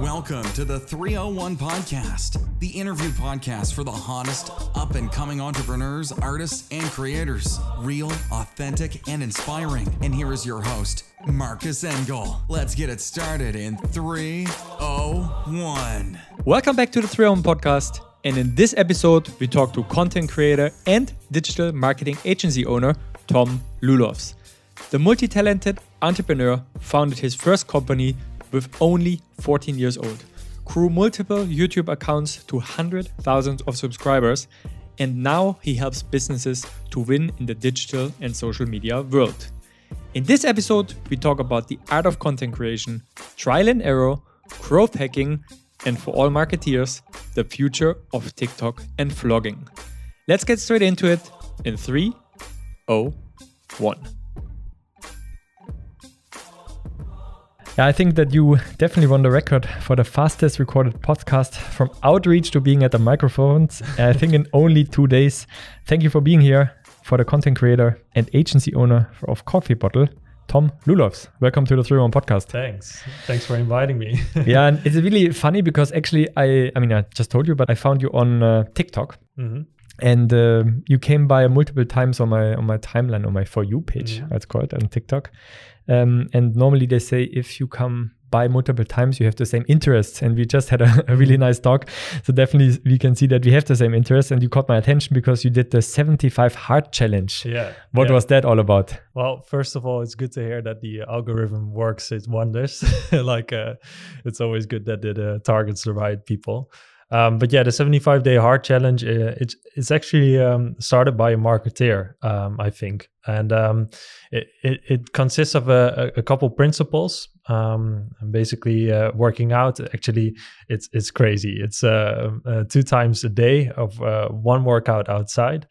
Welcome to the 301 Podcast, the interview podcast for the hottest up and coming entrepreneurs, artists, and creators. Real, authentic, and inspiring. And here is your host, Marcus Engel. Let's get it started in 301. Welcome back to the 301 Podcast. And in this episode, we talk to content creator and digital marketing agency owner, Tom Lulovs. The multi talented entrepreneur founded his first company with only 14 years old, grew multiple YouTube accounts to 100,000 of subscribers, and now he helps businesses to win in the digital and social media world. In this episode, we talk about the art of content creation, trial and error, growth hacking, and for all marketeers, the future of TikTok and vlogging. Let's get straight into it in 3, 0, 1. Yeah, I think that you definitely won the record for the fastest recorded podcast from outreach to being at the microphones. I think in only two days. Thank you for being here for the content creator and agency owner of Coffee Bottle, Tom Lulovs. Welcome to the 301 podcast. Thanks. Thanks for inviting me. yeah, and it's really funny because actually I I mean I just told you but I found you on uh, TikTok. Mm-hmm. And uh, you came by multiple times on my on my timeline on my for you page, mm-hmm. it's called on TikTok. Um, and normally they say if you come by multiple times, you have the same interests. And we just had a, a, really nice talk. So definitely we can see that we have the same interests. And you caught my attention because you did the 75 hard challenge. Yeah. What yeah. was that all about? Well, first of all, it's good to hear that the algorithm works its wonders. like uh, it's always good that it uh, targets the right people. Um, but yeah, the 75 day hard challenge, uh, it's, it's actually um, started by a marketeer, um, I think. And um, it, it, it, consists of a, a couple principles. Um, basically, uh, working out. Actually, it's it's crazy. It's uh, uh two times a day of uh, one workout outside.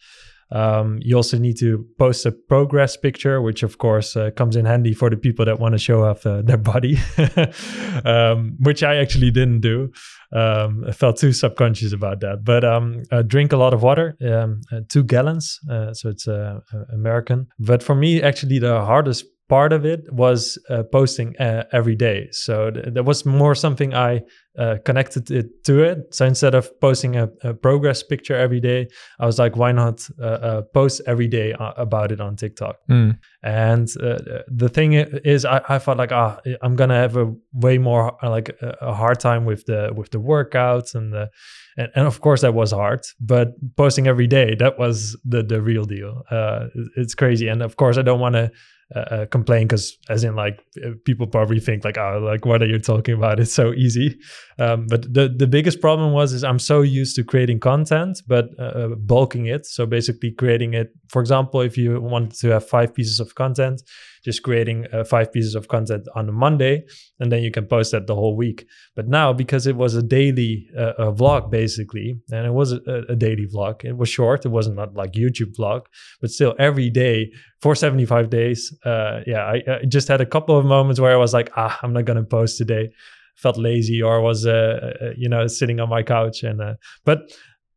Um, you also need to post a progress picture, which of course uh, comes in handy for the people that want to show off uh, their body, um, which I actually didn't do. Um, I felt too subconscious about that. But uh, drink a lot of water, um, uh, two gallons. Uh, so it's uh, American. But for me, actually, the hardest part of it was uh, posting uh, every day. So th- that was more something I uh, connected it to it. So instead of posting a, a, progress picture every day, I was like, why not uh, uh, post every day uh, about it on TikTok? Mm. And the thing is, I, I felt like, ah, I'm gonna have a way more like a, a hard time with the with the workouts and the and, and of course that was hard but posting every day that was the the real deal uh, it's crazy and of course i don't want to uh, uh, complain because as in like uh, people probably think like oh like what are you talking about? It's so easy. Um, but the the biggest problem was is i'm so used to creating content but uh, uh, bulking it. So basically creating it for example if you want to have five pieces of content just creating uh, five pieces of content on a monday and then you can post that the whole week but now because it was a daily a vlog basically and it was a, a daily vlog it was short it wasn't not like youtube vlog but still every day for 75 days. Uh, yeah, I, I, just had a couple of moments where I was like, ah, I'm not to post today. Felt lazy or was, uh, uh, you know, sitting on my couch. And, uh, but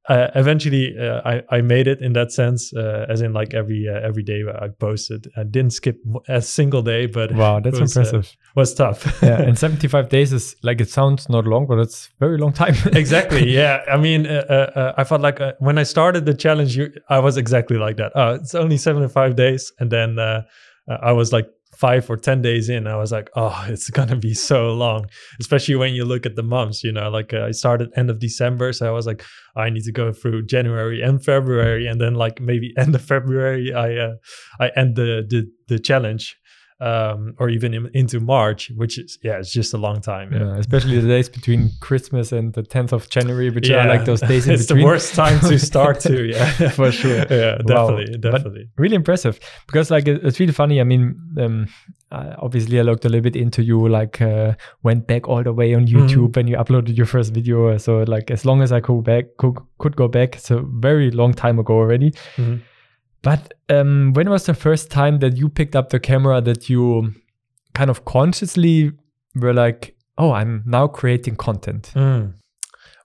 uh, eventually uh, I, I made it in that sense uh, as in like every uh, every day I posted. I didn't skip a single day but wow that's was, uh, impressive. was tough. Yeah and 75 days is like it sounds not long but it's very long time. Exactly yeah. I mean uh, I felt like when I started the challenge you, I was exactly like that. Oh it's only 75 days and then I was like five or 10 days in, I was like, oh, it's going to be so long, especially when you look at the months, you know, like uh, I started end of December. So I was like, I need to go through January and February. And then like maybe end of February, I, uh, I end the, the, the challenge um, or even in, into March, which is yeah, it's just a long time. Yeah, yeah especially the days between Christmas and the 10th of January, which yeah. are like those days in it's between. the worst time to start to, yeah, for sure. Yeah, definitely, wow. definitely. But really impressive because like it's really funny. I mean, um, obviously I looked a little bit into you, like uh, went back all the way on mm-hmm. YouTube and you uploaded your first video. So like as long as I could back could, could go back, it's a very long time ago already. Mm-hmm but um, when was the first time that you picked up the camera that you kind of consciously were like, oh, I'm now creating content? Mm.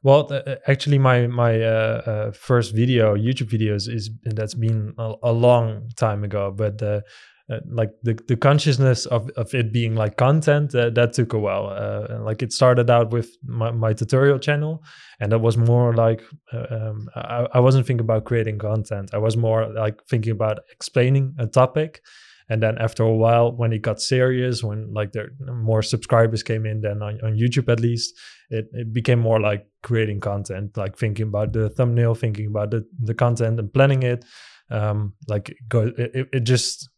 Well, uh, actually, my my uh, uh, first video, YouTube videos, is that's been a, a, long time ago. But uh, uh, like the, the consciousness of, of it being like content uh, that took a while. Uh, like it started out with my, my tutorial channel and that was more like uh, um, I, I wasn't thinking about creating content. I was more like thinking about explaining a topic. And then after a while when it got serious when like there more subscribers came in then on, on youtube at least it, it became more like creating content like thinking about the thumbnail thinking about the, the content and planning it. Um like go it, it just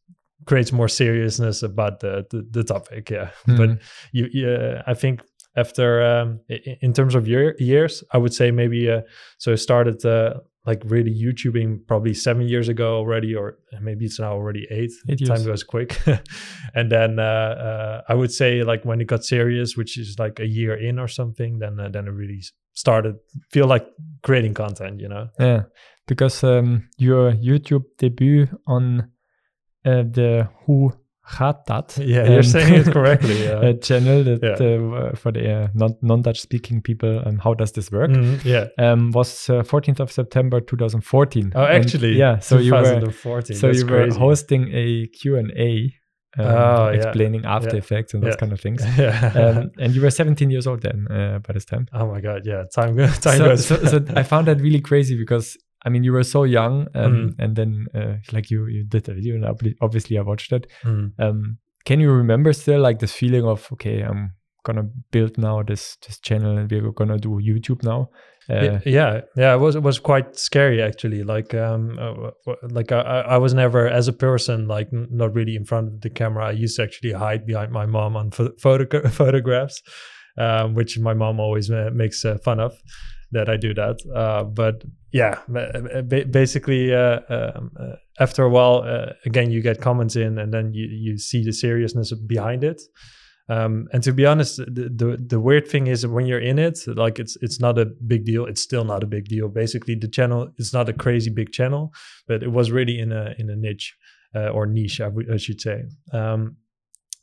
creates more seriousness about the the, the topic yeah. Mhm. but you yeah i think after um in terms of year, years i would say maybe uh so i started uh like really youtubing probably seven years ago already or maybe it's now already eight, Eight time goes quick. And then uh, uh i would say like when it got serious which is like a year in or something then uh, then it really started feel like creating content you know? Yeah, because um, your YouTube debut on the Hoe Gaat Dat? Yeah, you're saying it correctly, yeah. uh, channel that Yeah. uh, for the uh, non non Dutch speaking people. Um, how does this work? Mhm, yeah Um, was uh, 14th of September 2014. oh And, actually yeah. So you were 2014 so that's you were crazy. hosting a Q and A. Um, Oh, yeah. explaining After Yeah. Effects and those Yeah. kind of things. yeah Um, and you were 17 years old then uh, by this time. oh my god yeah time goes time so, goes so, so I found that really crazy because I mean you were so young, um, Mhm. and then uh, like you you did the video, and obviously I watched it. Mm. Um, can you remember still like this feeling of okay, I'm gonna build now this this channel, and we're gonna do YouTube now? Uh, yeah yeah it was it was quite scary actually like um uh, like I, I was never as a person like not really in front of the camera i used to actually hide behind my mom on pho- photo- photographs um, which my mom always uh, makes uh, fun of that i do that uh, but yeah ba- ba- basically uh, um, uh, after a while uh, again you get comments in and then you you see the seriousness behind it um, and to be honest, the, the the weird thing is when you're in it, like it's it's not a big deal. It's still not a big deal. Basically, the channel is not a crazy big channel, but it was really in a in a niche uh, or niche, I, I should say. Um,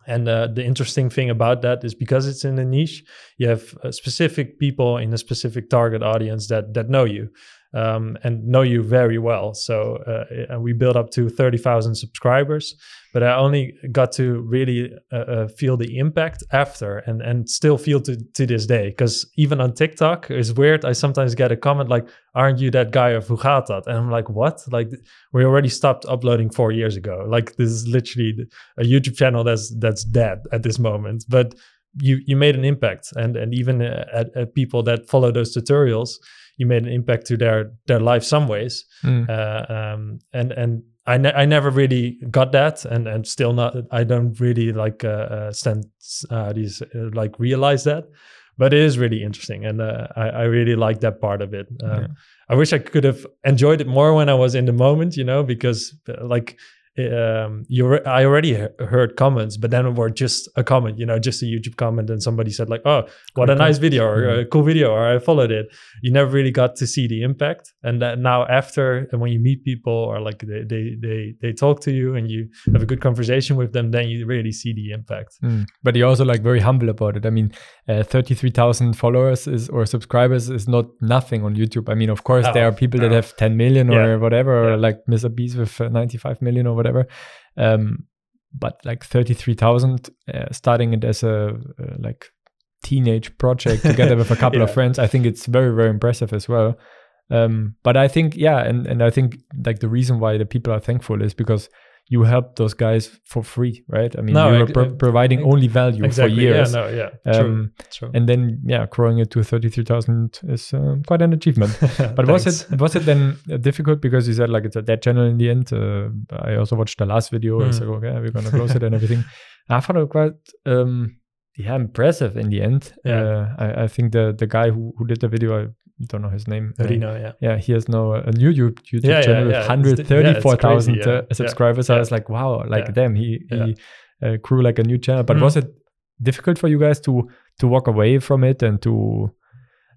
and uh, the interesting thing about that is because it's in a niche, you have uh, specific people in a specific target audience that that know you um, and know you very well. So uh, we built up to thirty thousand subscribers, but I only got to really uh, uh, feel the impact after, and and still feel to to this day. Because even on TikTok, it's weird. I sometimes get a comment like, "Aren't you that guy of dat?" And I'm like, "What? Like we already stopped uploading four years ago. Like this is literally a YouTube channel that's that's dead at this moment." But you you made an impact, and and even uh, at, at people that follow those tutorials, you made an impact to their their life some ways mm, uh, um, and and I, ne- I never really got that, and and still not. I don't really like uh, uh, stand uh, these uh, like realize that, but it is really interesting, and uh, I I really like that part of it. Um, Yeah. I wish I could have enjoyed it more when I was in the moment, you know, because uh, like. Um, you re- I already he- heard comments, but then it were just a comment, you know, just a YouTube comment, and somebody said like, "Oh, what a Cool, nice video or Mhm. a cool video," or "I followed it." you never really got to see the impact and that now after and when you meet people or like they, they they they talk to you and you have a good conversation with them then you really see the impact mm. But you're also like very humble about it. I mean, uh, thirty-three thousand followers is or subscribers is not nothing on YouTube. I mean, of course, there are people that have ten million or Yeah. whatever, or like Mr. Beast with uh, ninety-five million or whatever. Um, but like thirty-three thousand, uh, starting it as a uh, like teenage project together with a couple of friends, I think it's very very impressive as well. Um, but I think yeah, and and I think like the reason why the people are thankful is because you helped those guys for free, right? I mean, No, you were pro- providing only value exactly for years. yeah no yeah true, Um, true. and then yeah, growing it to thirty three thousand is um, quite an achievement. But was it was it then uh, difficult because you said like it's a dead channel in the end? Uh, I also watched the last video. I Mm. said okay, we're gonna close it and everything. I found it quite um, yeah impressive in the end. Yeah. Uh, I, I think the the guy who, who did the video, I don't know his name. uh, Reno, yeah yeah, he has now a new YouTube, YouTube Yeah, channel yeah. with yeah, it's 134,000 crazy, yeah. uh, subscribers. I was like, wow, like damn, he, he uh, grew like a new channel. But Mhm. was it difficult for you guys to to walk away from it and to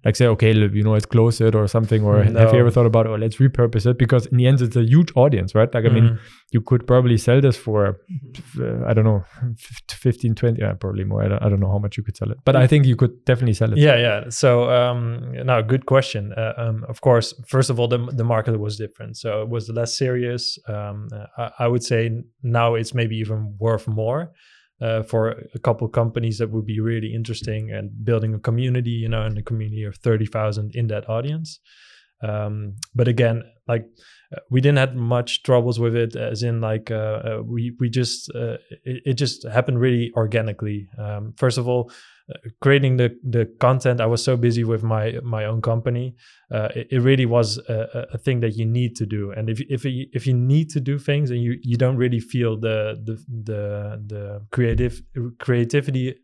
like say, okay, you know, let's close it or something, or No. have you ever thought about, oh, let's repurpose it? Because in the end, it's a huge audience, right? Like, I mean, Mhm. you could probably sell this for, uh, I don't know, fif- 15, 20, yeah, probably more. I don't, I don't know how much you could sell it, but I think you could definitely sell it. Yeah, yeah. So, um, now good question. Uh, um, of course, first of all, the the market was different, so it was less serious. Um, I, I would say now it's maybe even worth more. Uh, for a couple companies that would be really interesting and building a community, you know, and a community of 30,000 in that audience. Um, but again, like we didn't have much troubles with it as in like uh, uh, we we just uh, it, it just happened really organically. Um, first of all uh, creating the the content i was so busy with my my own company uh, it, it really was a, a- thing that you need to do. And if if you, if you need to do things and you you don't really feel the the the, the creative creativity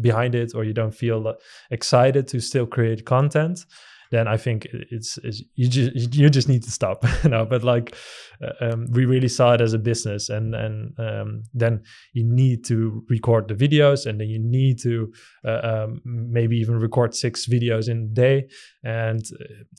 behind it or you don't feel excited to still create content then I think it's, it's you just you just need to stop. no, but like uh, um, we really saw it as a business, and and um, then you need to record the videos, and then you need to uh, um, maybe even record six videos in a day, and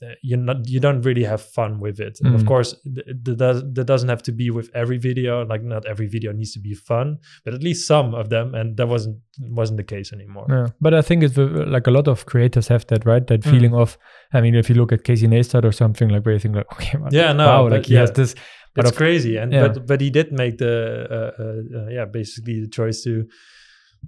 uh, you're not you don't really have fun with it. And of Mm. course, th- th- does that doesn't have to be with every video. Like not every video needs to be fun, but at least some of them, and that wasn't wasn't the case anymore. Yeah, but I think it's uh, like a lot of creators have that, right? That Mm. feeling of, I mean, if you look at Casey Neistat or something, like where you think like, okay, well, Yeah, no, wow, like he yeah. has this, but it's of- crazy and yeah. but but he did make the uh, uh, uh, yeah basically the choice to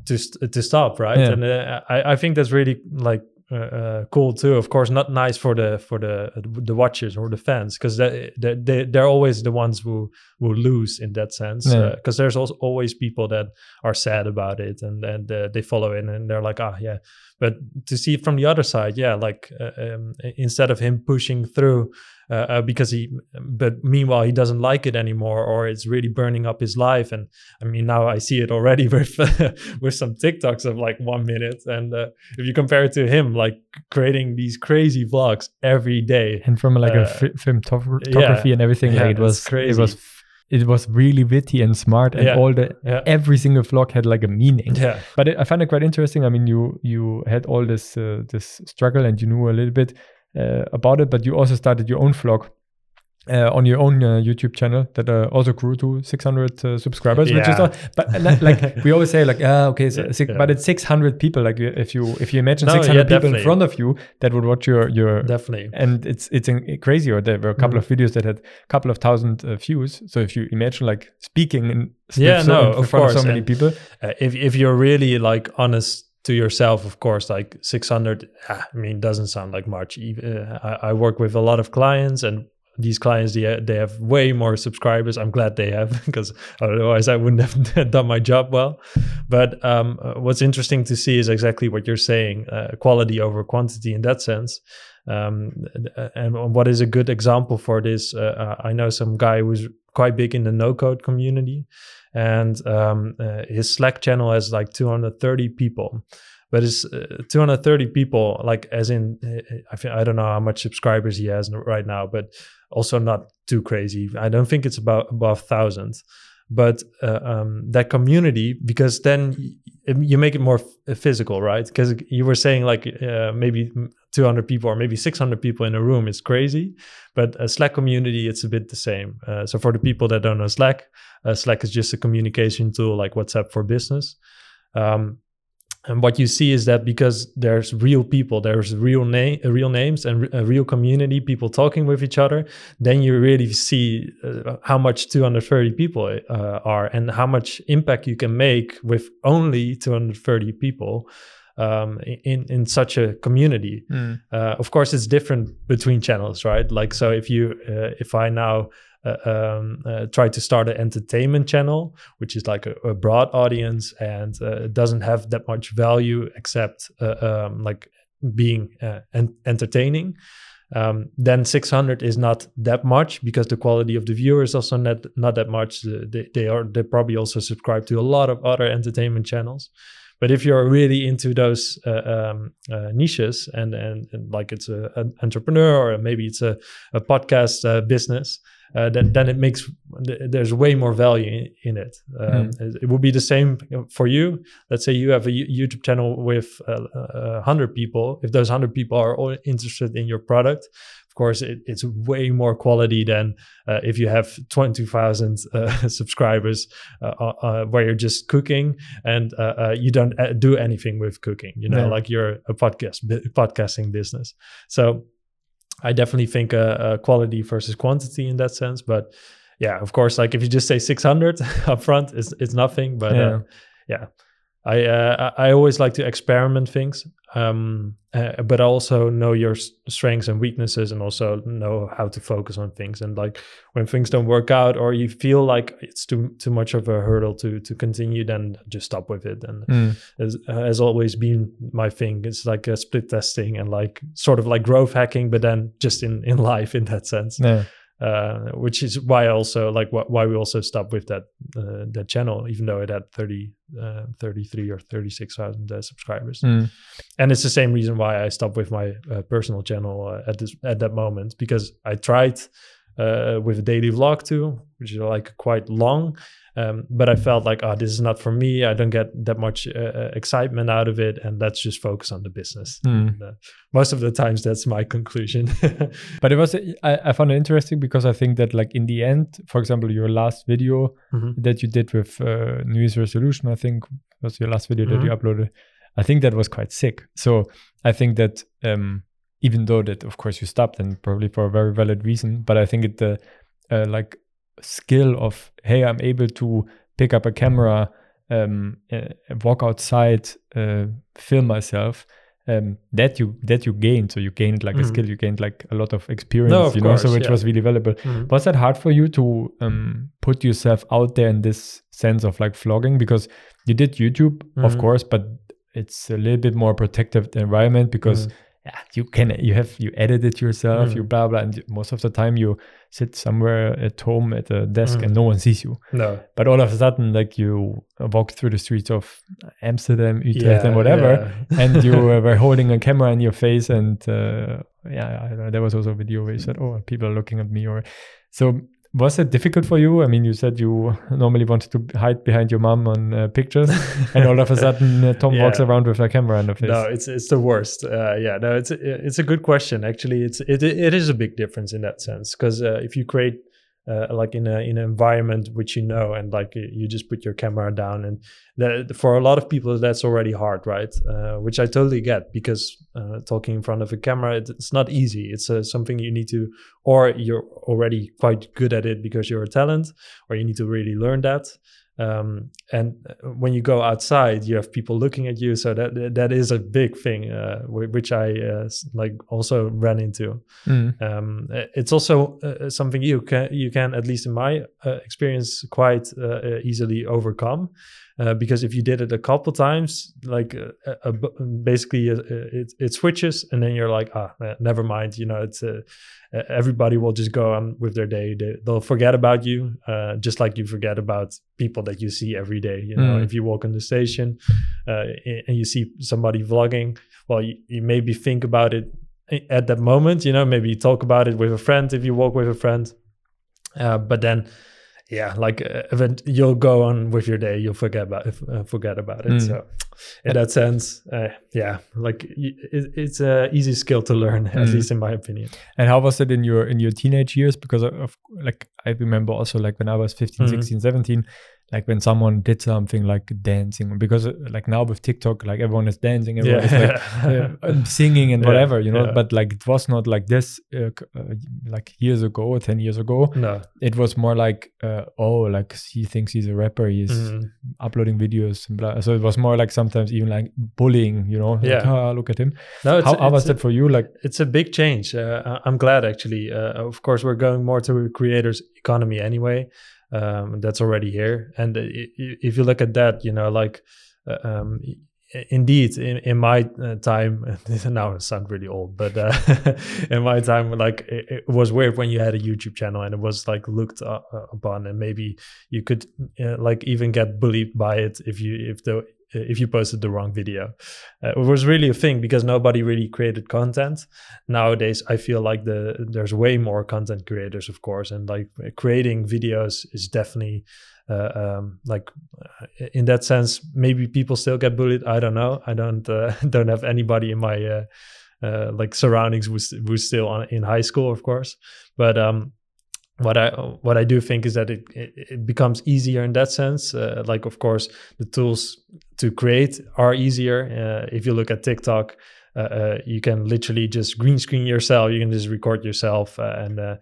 to st- to stop right Yeah. and uh, I, I think that's really like uh, uh, cool too of course not nice for the for the the watchers or the fans because they, they they're always the ones who who lose in that sense Yeah. because there's also always people that are sad about it and and uh, they follow it and they're like ah yeah but to see it from the other side yeah like uh, um, instead of him pushing through uh, uh, because he but meanwhile he doesn't like it anymore or it's really burning up his life and i mean now i see it already with with some tiktoks of like one minute and uh, if you compare it to him like creating these crazy vlogs every day and from like uh, a fi- filmography and everything, yeah, like it was, crazy. it was, it was really witty and smart, and Yeah. all the yeah every single vlog had like a meaning. yeah But it, I find it quite interesting. I mean, you you had all this uh, this struggle, and you knew a little bit about it, but you also started your own vlog. Uh, on your own uh, YouTube channel that uh, also grew to 600 uh, subscribers, which is Yeah. not, but uh, like, we always say, like ah, okay, so Yeah, six, yeah. but it's 600 people. Like if you if you imagine No, 600 yeah, people in front of you that would watch your your definitely and it's it's in, crazy. Or there were a couple Mhm. of videos that had a couple of thousand uh, views. So if you imagine like speaking in Yeah, so, no, in of front of so many and- people, uh, if if you're really like honest to yourself, of course, like 600, ah, I mean, doesn't sound like much. Uh, I, work with a lot of clients, and these clients they they have way more subscribers. I'm glad they have because otherwise I wouldn't have done my job well. But um, uh, what's interesting to see is exactly what you're saying: uh, quality over quantity in that sense. Um, uh, and what is a good example for this? Uh, I know some guy who's quite big in the no code community and um, uh, his Slack channel has like 230 people. But it's uh, 230 people, like as in, uh, I think I don't know how much subscribers he has right now, but also not too crazy. I don't think it's about above thousand. But uh, um, that community, because then you make it more physical, right? Because you were saying like uh, maybe 200 people or maybe 600 people in a room is crazy, but a Slack community, it's a bit the same. Uh, so for the people that don't know Slack, uh, Slack is just a communication tool like WhatsApp for business. Um, and what you see is that because there's real people, there's real name, real names, and a real community, people talking with each other, then you really see uh, how much 230 people uh, are and how much impact you can make with only 230 people um, in in such a community. Uh, of course, it's different between channels, right? Like, so if you uh, if I now um, uh, try to start an entertainment channel, which is like a, a broad audience and uh, doesn't have that much value except uh, um, like being uh, en- entertaining. Um, then 600 is not that much because the quality of the viewers also not not that much. Uh, they, they are they probably also subscribe to a lot of other entertainment channels. But if you're really into those uh, um, uh, niches and, and, and like it's a, an entrepreneur or maybe it's a, a podcast uh, business, uh, then then it makes there's way more value in, in it. Um, Mm. It would be the same for you. Let's say you have a YouTube channel with uh, a hundred people. If those hundred people are all interested in your product, of course, it, it's way more quality than uh, if you have twenty thousand uh, subscribers uh, uh, uh, where you're just cooking and uh, uh, you don't uh, do anything with cooking. You know, Yeah. like you're a podcast podcasting business. So I definitely think uh, uh, quality versus quantity in that sense. But yeah, of course, like if you just say 600 up front, it's, it's nothing. But yeah, Yeah. I, uh, I always like to experiment things, um, uh, but I also know your strengths and weaknesses, and also know how to focus on things. And like when things don't work out, or you feel like it's too too much of a hurdle to to continue, then just stop with it. And Mm. has, has always been my thing. It's like a split testing and like sort of like growth hacking, but then just in in life in that sense. Yeah. Uh, which is why I also like wh- why we also stopped with that uh, that channel, even though it had 30, uh, 33 or thirty six thousand uh, subscribers. Mm. And it's the same reason why I stopped with my uh, personal channel uh, at this at that moment because I tried uh, with a daily vlog too, which is like quite long. Um, but I felt like, oh, this is not for me. I don't get that much uh, uh, excitement out of it, and let's just focus on the business. Mm. And, uh, most of the times, that's my conclusion. But it was I, I found it interesting because I think that like in the end, for example, your last video Mhm. that you did with uh, New Year's resolution, I think was your last video that you uploaded. I think that was quite sick. So I think that um, even though that of course you stopped and probably for a very valid reason, but I think it the uh, like skill of hey, I'm able to pick up a camera, um, uh, walk outside, uh, film myself. Um, that you that you gained, so you gained like a Mhm. skill, you gained like a lot of experience, No, of you know, so which yeah. was really valuable. Mhm. Was that hard for you to um, put yourself out there in this sense of like vlogging? Because you did YouTube, of Mhm. course, but it's a little bit more protective environment because you can you have you edit it yourself, Mhm. you blah blah, and most of the time you sit somewhere at home at a desk Mhm. and no one sees you. no, But all of a sudden, like you walk through the streets of Amsterdam, Utrecht, Yeah, and whatever, yeah. and you were holding a camera in your face, and uh, yeah, I don't know, there was also a video where you said, "Oh, people are looking at me," or so. Was it difficult for you? I mean, you said you normally wanted to hide behind your mom on uh, pictures, and all of a sudden, uh, Tom walks around with a camera in the face. No, it's it's the worst. Uh, yeah, no, it's it's a good question. Actually, it's it it is a big difference in that sense because uh, if you create uh, like in a in an environment which you know and like you you just put your camera down and that, for a lot of people that's already hard, right? Uh, which I totally get because uh, talking in front of a camera it, it's not easy. It's uh, something you need to, or you're already quite good at it because you're a talent, or you need to really learn that um, and uh, when you go outside you have people looking at you. So that that is a big thing uh, which i uh, like also ran into. Mm. um, uh, it's also uh, something you can you can at least in my uh, experience quite uh, uh, easily overcome uh, because if you did it a couple times like uh, uh, basically it, it switches and then you're like ah never mind you know it's uh, everybody will just go on with their day. They, they'll forget about you uh, just like you forget about people that you see every day you know? Mm. if you walk in the station uh, and you see somebody vlogging well you, you maybe think about it at that moment you know? Maybe you talk about it with a friend if you walk with a friend. Uh, but then yeah like uh, event you'll go on with your day you'll forget about it uh, forget about it Mm. so in that sense uh, yeah like it, it's a easy skill to learn at Mm. least in my opinion And how was it in your in your teenage years? Because of, of like I remember also like when I was 15, Mhm. 16, 17, like when someone did something like dancing because uh, like now with TikTok like everyone is dancing, everyone is like uh, and singing and Yeah, whatever, you know. yeah. But like it was not like this uh, uh, like years ago or 10 years ago. no It was more like uh, oh like he thinks he's a rapper, he's Mhm. uploading videos and blah. So it was more like sometimes even like bullying, you know. Like, Yeah. ah, look at him. no it's, how, how was that for you? Like it's a big change. Uh, I'm glad actually. Uh, of course, we're going more to a creators economy anyway. Um, that's already here. And if you look at that, you know, like uh, um, indeed, in, in my uh, time, now I sound really old, but uh, in my time, like it, it was weird when you had a YouTube channel and it was like looked uh, upon, and maybe you could like even get bullied by it if you if the if you posted the wrong video. Uh, it was really a thing because nobody really created content. Nowadays, I feel like the there's way more content creators, of course, and like creating videos is definitely uh, um, like uh, in that sense. Maybe people still get bullied. I don't know. I don't uh, don't have anybody in my uh, uh, like surroundings who's who's still on, in high school, of course, but um what I what I do think is that it it, becomes easier in that sense. Uh, like of course the tools to create are easier. Uh, if you look at TikTok, uh, uh you can literally just green screen yourself. You can just record yourself, uh, and uh,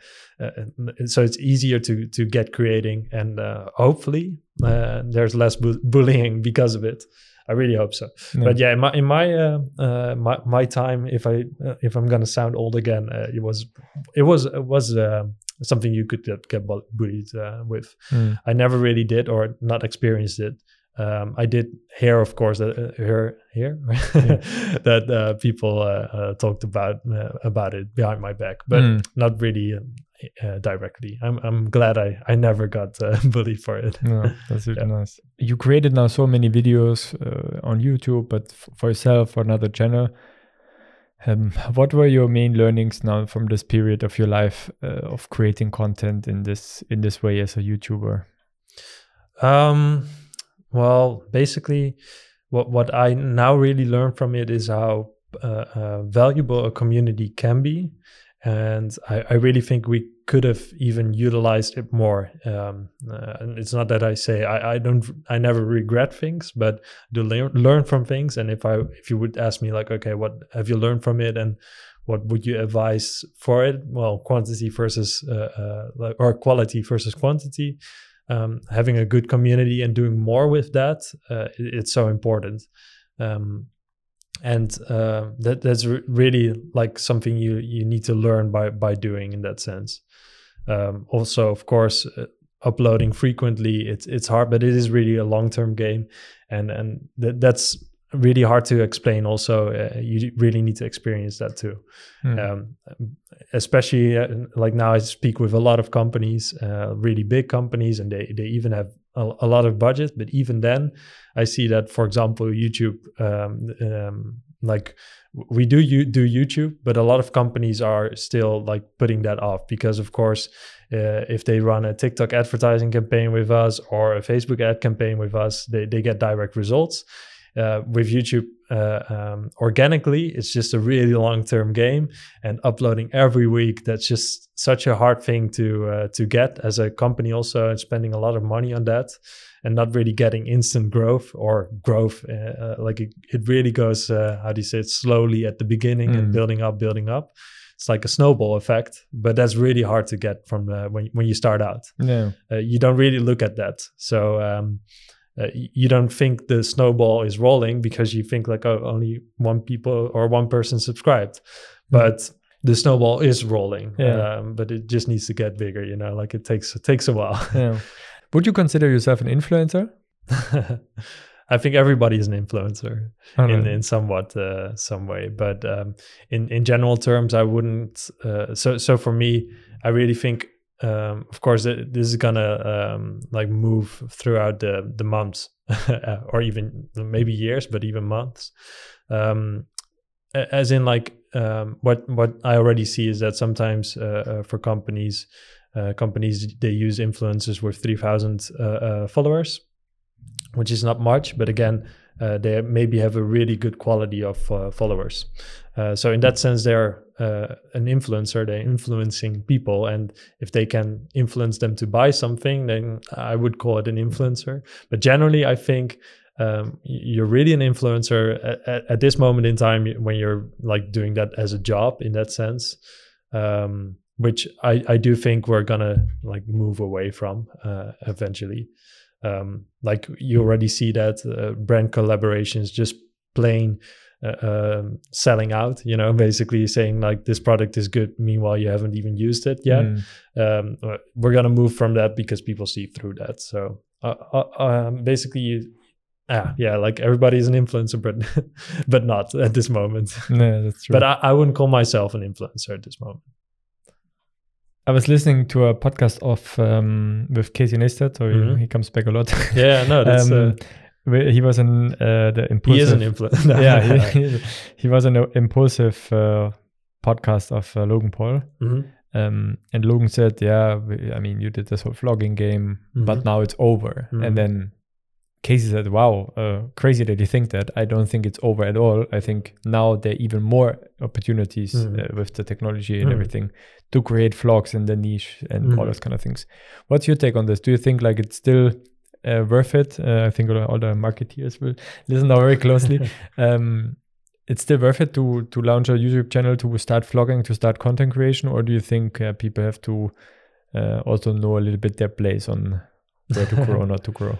so it's easier to to get creating. And hopefully there's less bu- bullying because of it. I really hope so. Yeah. But yeah, in my in my uh, my my time, if I uh, if I'm gonna sound old again, uh, it was it was it was something you could get, get bullied uh, with. Mm. I never really did or not experienced it. Um, I did hear, of course, that uh, hear hear that uh, people uh, uh, talked about uh, about it behind my back, but mm. not really uh, directly. I'm I'm glad I I never got bullied for it. No, that's really yeah. nice. You created now so many videos on YouTube, but for yourself for another channel. Um, what were your main learnings now from this period of your life uh, of creating content in this in this way as a YouTuber? Um, well, basically, what what I now really learn from it is how uh, uh, valuable a community can be, and I, I really think we could have even utilized it more. Um, uh, and it's not that I say I, I don't I never regret things, but to learn learn from things. And if I if you would ask me like, okay, what have you learned from it, and what would you advise for it? Well, quantity versus uh, uh, or quality versus quantity. Um, having a good community and doing more with that, uh, it, it's so important. Um, and uh, that that's re- really like something you you need to learn by by doing in that sense um, also, of course, uh, uploading frequently it's it's hard, but it is really a long term game, and and th- that's really hard to explain. Also, uh, you really need to experience that too. Mm. Um, especially uh, like now, I speak with a lot of companies, uh, really big companies, and they they even have a, a, lot of budget. But even then, I see that, for example, YouTube, um, um, like we do you do YouTube, but a lot of companies are still like putting that off because, of course, uh, if they run a TikTok advertising campaign with us or a Facebook ad campaign with us, they, they get direct results. Uh, with YouTube uh, um, organically, it's just a really long term game, and uploading every week that's just such a hard thing to uh, to get as a company also, and spending a lot of money on that and not really getting instant growth or growth. Uh, uh, like it, it really goes, uh, how do you say it, slowly at the beginning mm. and building up, building up. It's like a snowball effect, but that's really hard to get from uh, when when you start out. Yeah, uh, you don't really look at that, so um, uh, you don't think the snowball is rolling because you think like oh, only one people or one person subscribed, mm. but the snowball is rolling. Yeah. Um, but it just needs to get bigger. You know, like it takes it takes a while. Yeah. Would you consider yourself an influencer? I think everybody is an influencer in, in somewhat uh, some way, but um, in in general terms, I wouldn't. Uh, so so for me, I really think, um, of course, this is gonna um, like move throughout the the months or even maybe years, but even months. Um, as in, like um, what what I already see is that sometimes uh, uh for companies uh, companies they use influencers with 3000 uh, uh, followers which is not much but again uh, they maybe have a really good quality of uh, followers. So in that sense they're an influencer. They're influencing people and if they can influence them to buy something then i would call it an influencer. But generally i think um, you're really an influencer at, at, this moment in time when you're like doing that as a job in that sense. Um, which I, I do think we're gonna like move away from uh, eventually. Um, like you already see that uh, brand collaborations just plain uh, um, selling out. You know, basically saying like this product is good. Meanwhile, you haven't even used it yet. Mm. Um, uh, we're gonna move from that because people see through that. So uh, uh, um, basically, you, Ah, yeah, like everybody's an influencer, but but not at this moment. Yeah, that's true. But I, I wouldn't call myself an influencer at this moment. I was listening to a podcast of um, with Casey Neistat, or mm-hmm. he comes back a lot. Yeah, no, that's. um, uh, he was an uh, the Impaulsive. He is an influencer. yeah, he, he was an Impaulsive uh, podcast of uh, Logan Paul. hmm Um, and Logan said, "Yeah, we- I mean, you did this whole vlogging game, but Mhm. now it's over." And then Casey said, "Wow, uh, crazy that you think that. I don't think it's over at all. I think now there are even more opportunities Mhm. uh, with the technology and Mhm. everything to create vlogs in the niche and all Mhm. those kind of things." What's your take on this? Do you think like it's still uh, worth it? Uh, I think all the, all the marketeers will listen now very closely. um, it's still worth it to to launch a YouTube channel to start vlogging to start content creation, or do you think uh, people have to uh, also know a little bit their place on where to grow or not to grow?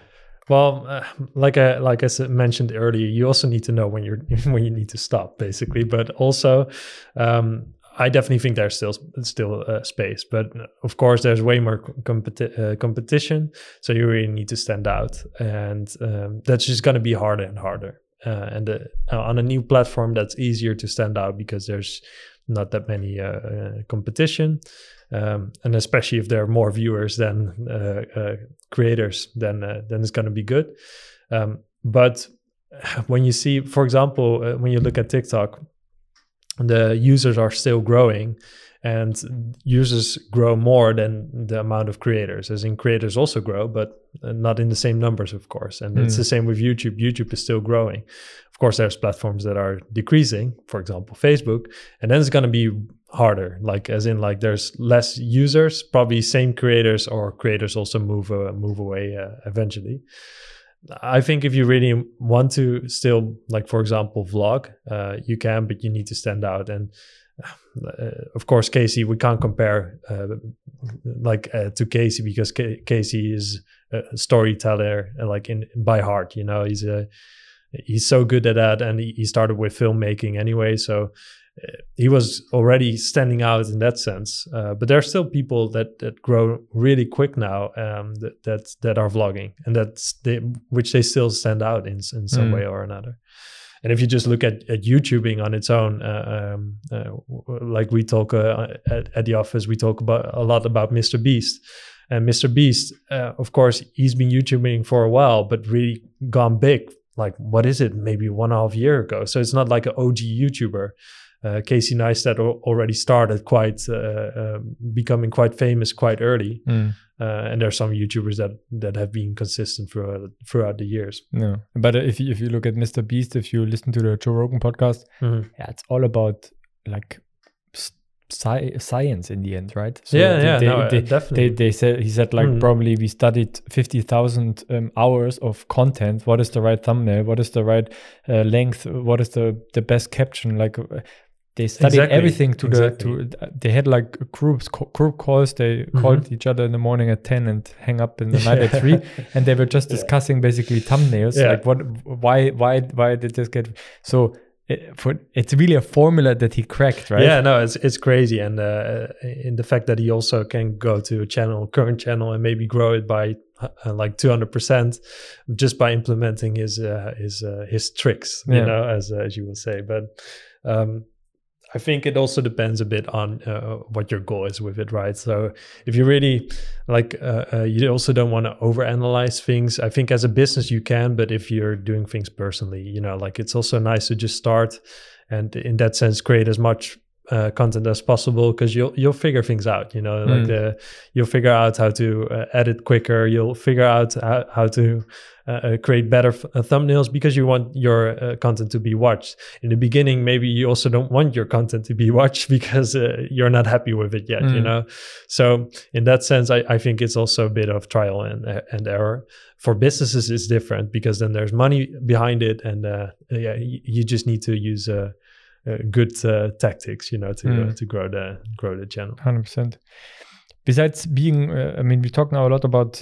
Well, uh, like I like I mentioned earlier, you also need to know when you're when you need to stop, basically. But also, um, I definitely think there's still still uh, space. But of course, there's way more competi- uh, competition, so you really need to stand out, and um, that's just going to be harder and harder. Uh, and uh, on a new platform, that's easier to stand out because there's not that many uh, uh, competition, um, and especially if there are more viewers than uh, uh, creators, then uh, then it's going to be good. Um, but when you see, for example, uh, when you look at TikTok, the users are still growing, and users grow more than the amount of creators. As in, creators also grow, but uh, not in the same numbers, of course. And it's Mm. the same with YouTube. YouTube is still growing. Of course, there's platforms that are decreasing, for example, Facebook, and then it's going to be harder. Like as in, like there's less users, probably same creators or creators also move uh, move away uh, eventually. I think if you really want to still, like for example, vlog, uh, you can, but you need to stand out. And of course, Casey, we can't compare uh, like uh, to Casey because Ca- Casey is a storyteller, uh, like in by heart. You know, he's a he's so good at that, and he, he started with filmmaking anyway, so. uh, He was already standing out in that sense, uh, but there are still people that that grow really quick now um, that that that are vlogging, and that's they, which they still stand out in in some Mm. way or another. And if you just look at, at YouTubing on its own, uh, um, uh, like we talk uh, at, at the office, we talk about a lot about Mr. Beast. And Mr. Beast, uh, of course, he's been YouTubing for a while, but really gone big. Like, what is it? Maybe one and a half year ago. So it's not like an OG YouTuber. Uh, Casey Neistat already started quite uh, um, becoming quite famous quite early, Mm, uh, and there are some YouTubers that that have been consistent throughout throughout the years. no, but uh, if you, if you look at Mr. Beast, if you listen to the Joe Rogan podcast, yeah, it's all about like sci- science in the end, right? So yeah, they- yeah, they, no, uh, they, definitely. they, they said he said like Mhm. probably we studied 50,000 um, hours of content what is the right thumbnail what is the right uh, length what is the the best caption like uh, they studied Exactly, everything to exactly. the to they had like groups group calls they Mhm. called each other in the morning at 10 and hang up in the night at 3 and they were just Yeah. discussing basically thumbnails Yeah. like what why why why did this get so it, for it's really a formula that he cracked right Yeah, no, it's it's crazy, and uh, in the fact that he also can go to a channel, current channel, and maybe grow it by uh, like two hundred percent, just by implementing his uh, his uh, his tricks, yeah. you know, as as you will say. But um, I think it also depends a bit on uh, what your goal is with it, right? So if you really like, uh, uh, you also don't want to overanalyze things. I think as a business you can, but if you're doing things personally, you know, like it's also nice to just start and in that sense create as much uh, content as possible because you'll you'll figure things out. You know, like Mm. the you'll figure out how to uh, edit quicker. You'll figure out how, how to uh, uh, create better f- uh, thumbnails because you want your uh, content to be watched. In the beginning, maybe you also don't want your content to be watched because uh, you're not happy with it yet. You Mm. know, so in that sense, I, I think it's also a bit of trial and and error. For businesses, it's different because then there's money behind it, and uh, yeah, you, you just need to use uh, uh, good uh, tactics, you know, to uh, Mm. to grow the grow the channel. hundred percent. Besides being, uh, I mean, we talk now a lot about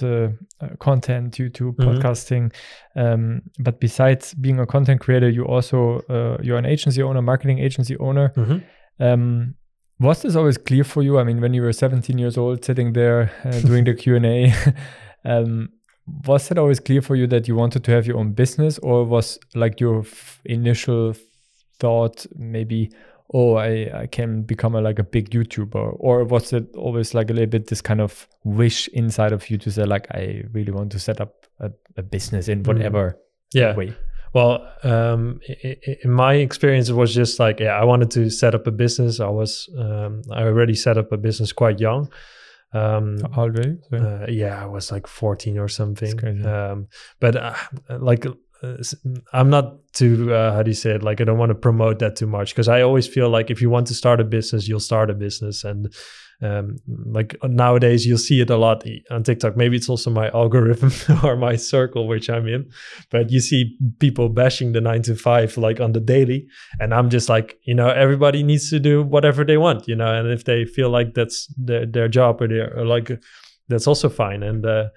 content, YouTube, Mhm. podcasting, um, but besides being a content creator, you also uh, you're an agency owner, marketing agency owner. Mhm. Um, was this always clear for you? I mean, when you were 17 years old, sitting there uh, doing the Q and A, um, was it always clear for you that you wanted to have your own business, or was like your f- initial thought maybe? oh I, I can become a, like a big youtuber or was it always like a little bit this kind of wish inside of you to say like i really want to set up a, a business in Mm. whatever Yeah. way? Well, um, in my experience, it was just like, yeah, I wanted to set up a business. I was, um, I already set up a business quite young. Um, How old were you? Sorry. uh, yeah, I was like 14 or something. Um, but uh, like, I'm not too, uh, how do you say it? Like, I don't want to promote that too much because I always feel like if you want to start a business, you'll start a business. And um, like nowadays, you'll see it a lot on TikTok. Maybe it's also my algorithm or my circle, which I'm in. But you see people bashing the nine to five like on the daily. And I'm just like, you know, everybody needs to do whatever they want, you know, and if they feel like that's their, their job or they're or like, that's also fine. And uh,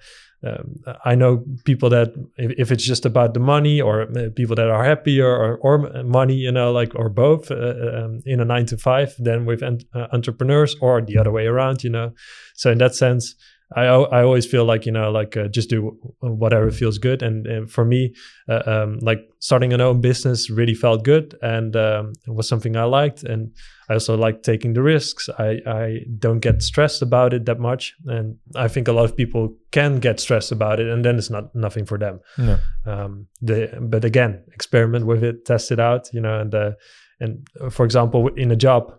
um, I know people that if, if it's just about the money or uh, people that are happy or, or, or money, you know, like, or both uh, um, in a nine to five, then with en- uh, entrepreneurs or the other way around, you know. So in that sense, I, I always feel like, you know, like uh, just do whatever feels good. And, and for me, uh, um, like starting an own business really felt good and um, it was something I liked. And I also like taking the risks. I, I don't get stressed about it that much. And I think a lot of people can get stressed about it and then it's not nothing for them. No. Um, the, but again, experiment with it, test it out, you know, and, uh, and uh, for example, in a job,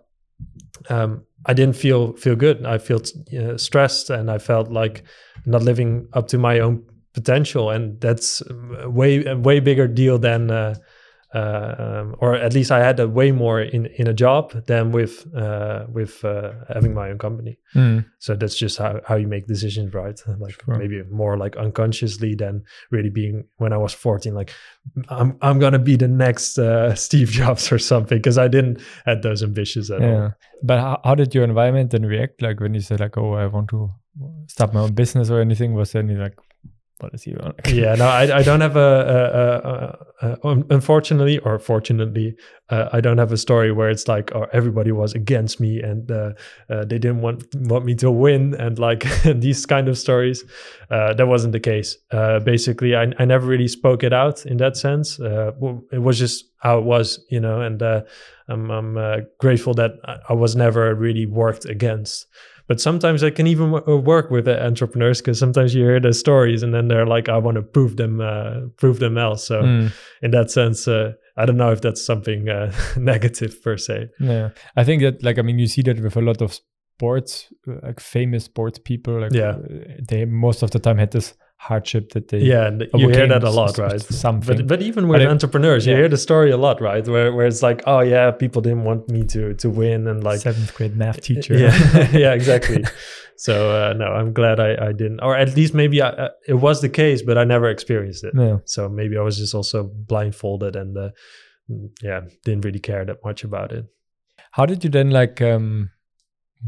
um, I didn't feel feel good. I felt uh, stressed, and I felt like not living up to my own potential, and that's a way way bigger deal than, uh, uh, um, or at least I had a way more in in a job than with uh, with uh, having my own company. Mm. So that's just how, how you make decisions, right? Like Sure. maybe more like unconsciously than really being when I was 14, like I'm I'm gonna be the next uh, Steve Jobs or something because I didn't had those ambitions at Yeah. all. But how, how did your environment then react? Like when you said like, oh, I want to start my own business or anything, was there any like, what is on? yeah, no, I, I don't have a, a, a, a, unfortunately or fortunately, uh, I don't have a story where it's like, oh, everybody was against me and uh, uh, they didn't want want me to win and like these kind of stories. Uh, that wasn't the case. Uh, basically, I, I never really spoke it out in that sense. Uh, it was just how it was, you know, and I'm, I'm grateful that I was never really worked against. But sometimes I can even w- uh, work with uh, entrepreneurs because sometimes you hear the stories and then they're like, I want to prove them, uh, prove them else. So Mm. in that sense, uh, I don't know if that's something uh, negative per se. Yeah, I think that like I mean you see that with a lot of sports, like famous sports people. Like Yeah. uh, they most of the time had this hardship that they Yeah, and you hear that a lot, right? Something. But but even with But it- entrepreneurs, you yeah. hear the story a lot, right? Where where it's like, oh yeah, people didn't want me to to win, and like seventh grade math teacher. Yeah, yeah, exactly. so uh, no, I'm glad I, I didn't, or at least maybe I, uh, it was the case, but I never experienced it. no. So maybe I was just also blindfolded and uh, mm, yeah, didn't really care that much about it. How did you then like um,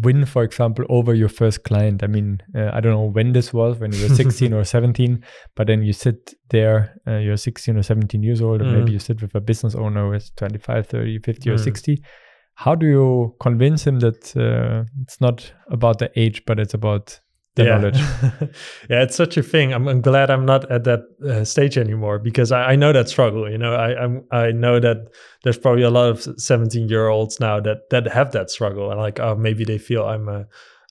win, for example, over your first client? I mean, uh, I don't know when this was, when you were 16 or 17, but then you sit there, uh, you're 16 or 17 years old, and maybe Mhm. you sit with a business owner who is 25, 30, 50, or Mhm. 60. How do you convince him that uh, it's not about the age, but it's about the knowledge? yeah, it's such a thing. I'm, I'm glad I'm not at that uh, stage anymore because I, I know that struggle. You know, I I'm, I know that there's probably a lot of 17 year olds now that that have that struggle and like oh maybe they feel I'm uh,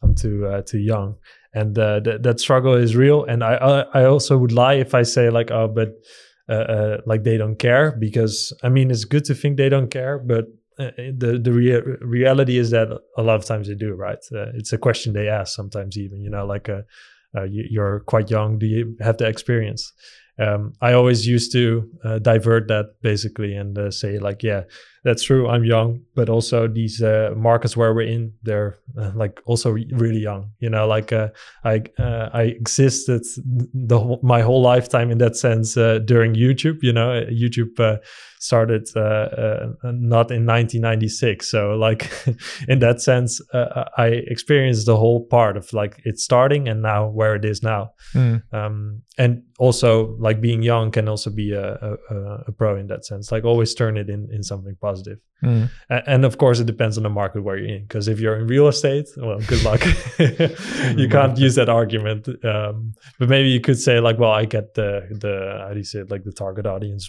I'm too uh, too young and uh, that that struggle is real. And I I I also would lie if I say like oh but uh, uh, like they don't care because I mean it's good to think they don't care, but uh, the the rea- reality is that a lot of times they do, right? Uh, it's a question they ask sometimes, even you know, like uh, uh, you, you're quite young. Do you have the experience? Um, I always used to divert that basically and say like, yeah, that's true. I'm young, but also these uh, markets where we're in, they're uh, like also re- really young. You know, like uh, I uh, I existed the whole, my whole lifetime in that sense uh, during YouTube. You know, Uh, YouTube uh, started not in 1996, so like in that sense, uh, I experienced the whole part of like it starting and now where it is now. Mm. Um, and also like being young can also be a, a, a- a pro in that sense. Like always turn it in in something positive. Positive. Mm. And of course, it depends on the market where you're in. Because if you're in real estate, well, good luck. you can't use that argument. Um, but maybe you could say like, well, I get the the how do you say it, like the target audience.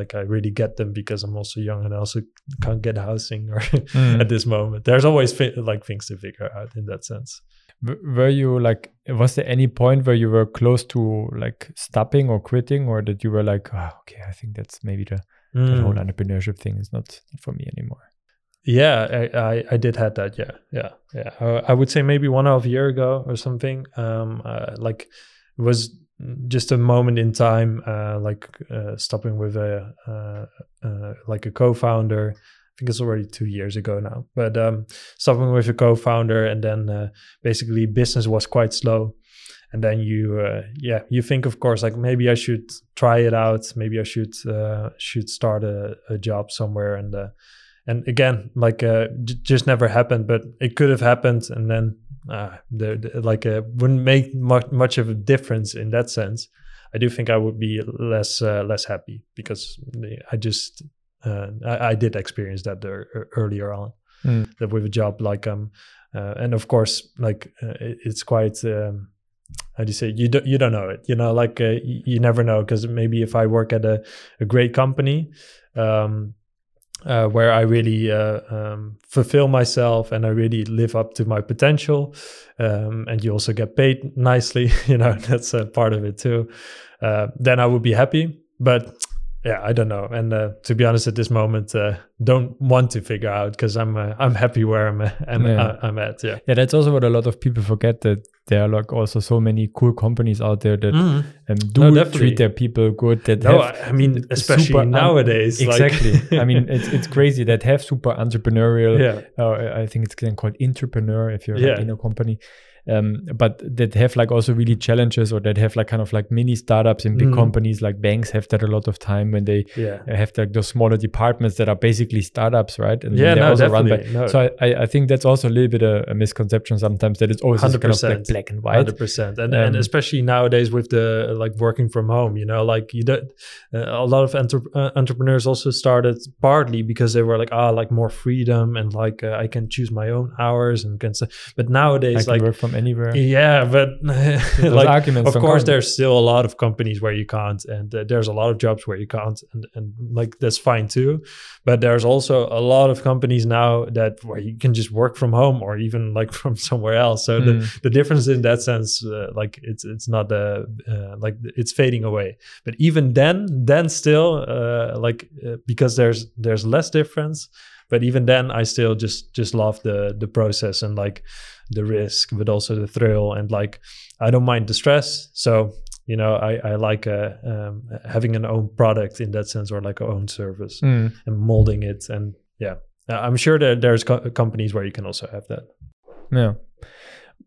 Like I really get them because I'm also young and I also can't get housing or Mm. at this moment. There's always fi- like things to figure out in that sense. Were you like was there any point where you were close to like stopping or quitting or that you were like oh, okay i think that's maybe the, Mm. whole entrepreneurship thing is not for me anymore Yeah, I, I, I did had that. Yeah, yeah, yeah. Uh, I would say maybe one one and a half year ago or something. Um, uh, like it was just a moment in time, uh, like uh, stopping with a uh, uh, like a co-founder. Think it's already two years ago now, but um, stopping with a co-founder, and then uh, basically business was quite slow. And then you, uh, yeah, you think of course like maybe I should try it out. Maybe I should uh, should start a, a job somewhere and. Uh, and again like uh, j- just never happened but it could have happened and then uh, the, the- like wouldn't make much, much of a difference in that sense i do think i would be less less happy because i just uh, I, I did experience that there, e- earlier on Mm. that with a job like um uh, and of course like uh, it, it's quite um, how do you say you don't you don't know it you know like uh, you, you never know because maybe if i work at a, a great company um uh, where I really uh, um, fulfill myself and I really live up to my potential. Um, and you also get paid nicely, you know, that's a part of it too. Uh, then I would be happy. But yeah, I don't know. And uh, to be honest, at this moment, uh, don't want to figure out because I'm uh, I'm happy where I'm uh, I'm, Yeah. uh, I'm at. Yeah. yeah that's also what a lot of people forget that there are like also so many cool companies out there that um, do No, treat their people good that No, have I mean, especially super un- nowadays. like- exactly i mean it's, it's crazy that have super entrepreneurial yeah. uh, I think it's called intrapreneur if you're Yeah. like in a company. Um, but that have like also really challenges or that have like kind of like mini startups in big Mhm. companies like banks have that a lot of time when they Yeah. have like those smaller departments that are basically startups, right? And Yeah, they're no, also run by. definitely. No. So I, I, think that's also a little bit a, a misconception sometimes that it's always just kind of like black and white. Hundred percent, and and Um, especially nowadays with the like working from home, you know, like you don't. Uh, a lot of entre- uh, entrepreneurs also started partly because they were like, ah, like more freedom and like uh, I can choose my own hours and can. But nowadays, like, from anywhere. yeah, but like, arguments of course, there's still a lot of companies where you can't, and uh, there's a lot of jobs where you can't, and and like that's fine too. But there's also a lot of companies now that where you can just work from home or even like from somewhere else. So the Mm. the difference in that sense, uh, like it's it's not uh, uh, like it's fading away. But even then, then still, uh, like uh, because there's there's less difference. But even then, I still just just love the the process and like the risk, but also the thrill and like I don't mind the stress. So you know, I I like uh, um, having an own product in that sense or like a own service Mm. and molding it and yeah. I'm sure that there's co- companies where you can also have that. Yeah.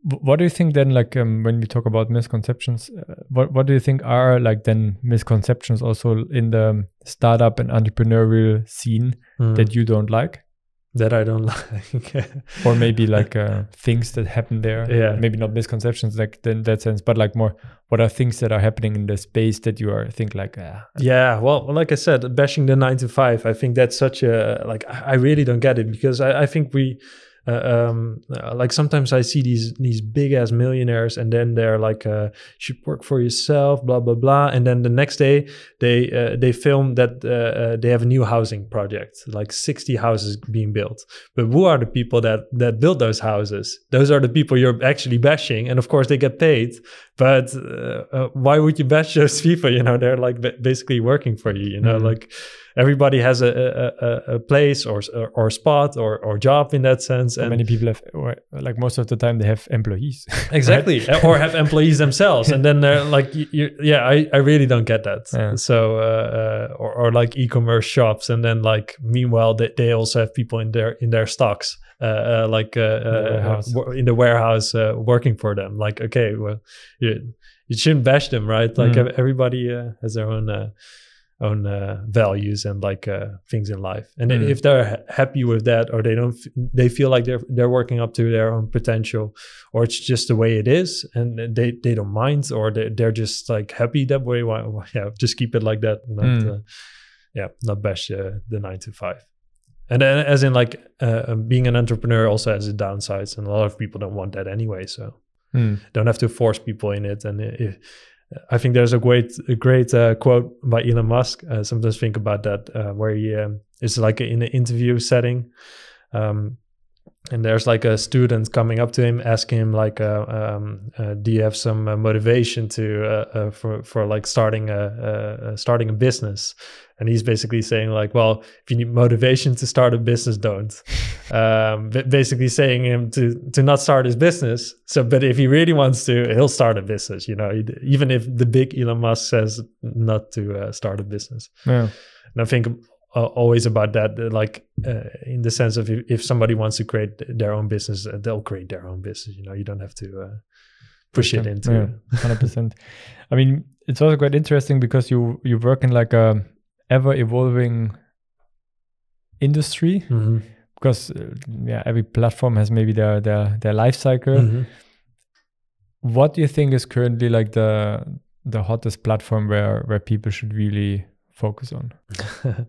What do you think then, like um, when we talk about misconceptions, uh, what what do you think are like then misconceptions also in the startup and entrepreneurial scene Mm. that you don't like, that I don't like. or maybe like uh, things that happen there? Yeah. Maybe not misconceptions like in that sense, but like more what are things that are happening in the space that you are think like ah, Yeah, well, like I said, bashing the nine to five, I think that's such a like. I I really don't get it because I, I think we, uh, um, uh, like sometimes I see these these big ass millionaires, and then they're like, uh, should work for yourself, blah blah blah, and then the next day they uh, they film that uh, uh, they have a new housing project, like sixty houses being built. But who are the people that that build those houses? Those are the people you're actually bashing, and of course they get paid. But uh, uh, why would you bash those people? You know, they're like ba- basically working for you. You know, Mhm. like everybody has a a, a, place or, or spot or or job in that sense. how many people have like most of the time they have employees. exactly or have employees themselves and then they're like you, you, yeah I, I really don't get that Yeah. so uh, uh, or, or like e-commerce shops and then like meanwhile they, they also have people in their in their stocks uh, uh, like uh, the uh, in the warehouse uh, working for them like okay well you, you shouldn't bash them right like Mm. everybody uh, has their own uh, own uh, values and like uh, things in life and Mm. if they're happy with that or they don't f- they feel like they're they're working up to their own potential or it's just the way it is and they they don't mind or they, they're just like happy that way why, why- yeah just keep it like that not Mm. uh, yeah not bash uh, the nine to five and then as in like uh, being an entrepreneur also has its downsides, and a lot of people don't want that anyway. So Hmm. don't have to force people in it. And if, I think there's a great a great uh, quote by Elon Musk. Uh, sometimes think about that, uh, where he um, is like in an interview setting. Um, and there's like a student coming up to him asking him like uh, um, uh, do you have some uh, motivation to uh, uh, for for like starting a, starting a business? And he's basically saying like well if you need motivation to start a business don't. Um, basically saying him to to not start his business so but if he really wants to he'll start a business you know? Even if the big Elon Musk says not to uh, start a business. Yeah. and I think uh, always about that, like uh, in the sense of if, if somebody wants to create their own business, uh, they'll create their own business. You know, you don't have to uh, push it Yeah, into. hundred percent. I mean, it's also quite interesting because you you work in like a ever evolving industry Mhm. because uh, yeah, every platform has maybe their their their life cycle. Mhm. What do you think is currently like the the hottest platform where where people should really focus on?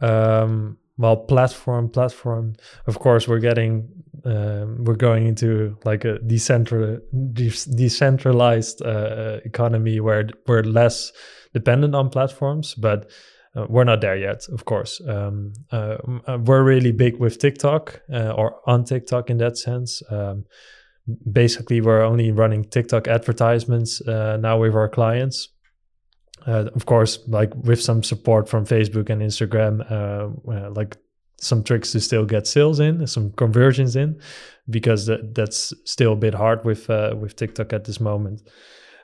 um, well, platform, platform. Of course, we're getting, um, we're going into like a decentral, de- decentralized uh, economy where we're less dependent on platforms, but uh, we're not there yet. Of course, um, uh, uh, we're really big with TikTok uh, or on TikTok in that sense. Um, basically, we're only running TikTok advertisements uh, now with our clients uh, of course like with some support from facebook and instagram uh, uh, like some tricks to still get sales in some conversions in because that, that's still a bit hard with uh, with tiktok at this moment.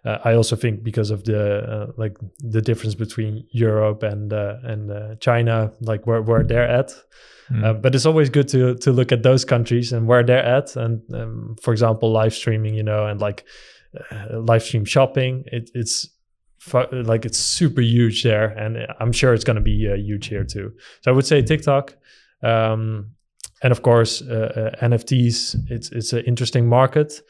Uh, i also think because of the uh, like the difference between europe and uh, and uh, china like where, where they're at. Mm. but it's always good to to look at those countries and where they're at. And um, for example live streaming you know and like uh, live stream shopping it, it's like it's super huge there and i'm sure it's going to be uh, huge here too so i would say tiktok um, and of course uh, uh, nfts it's it's an interesting market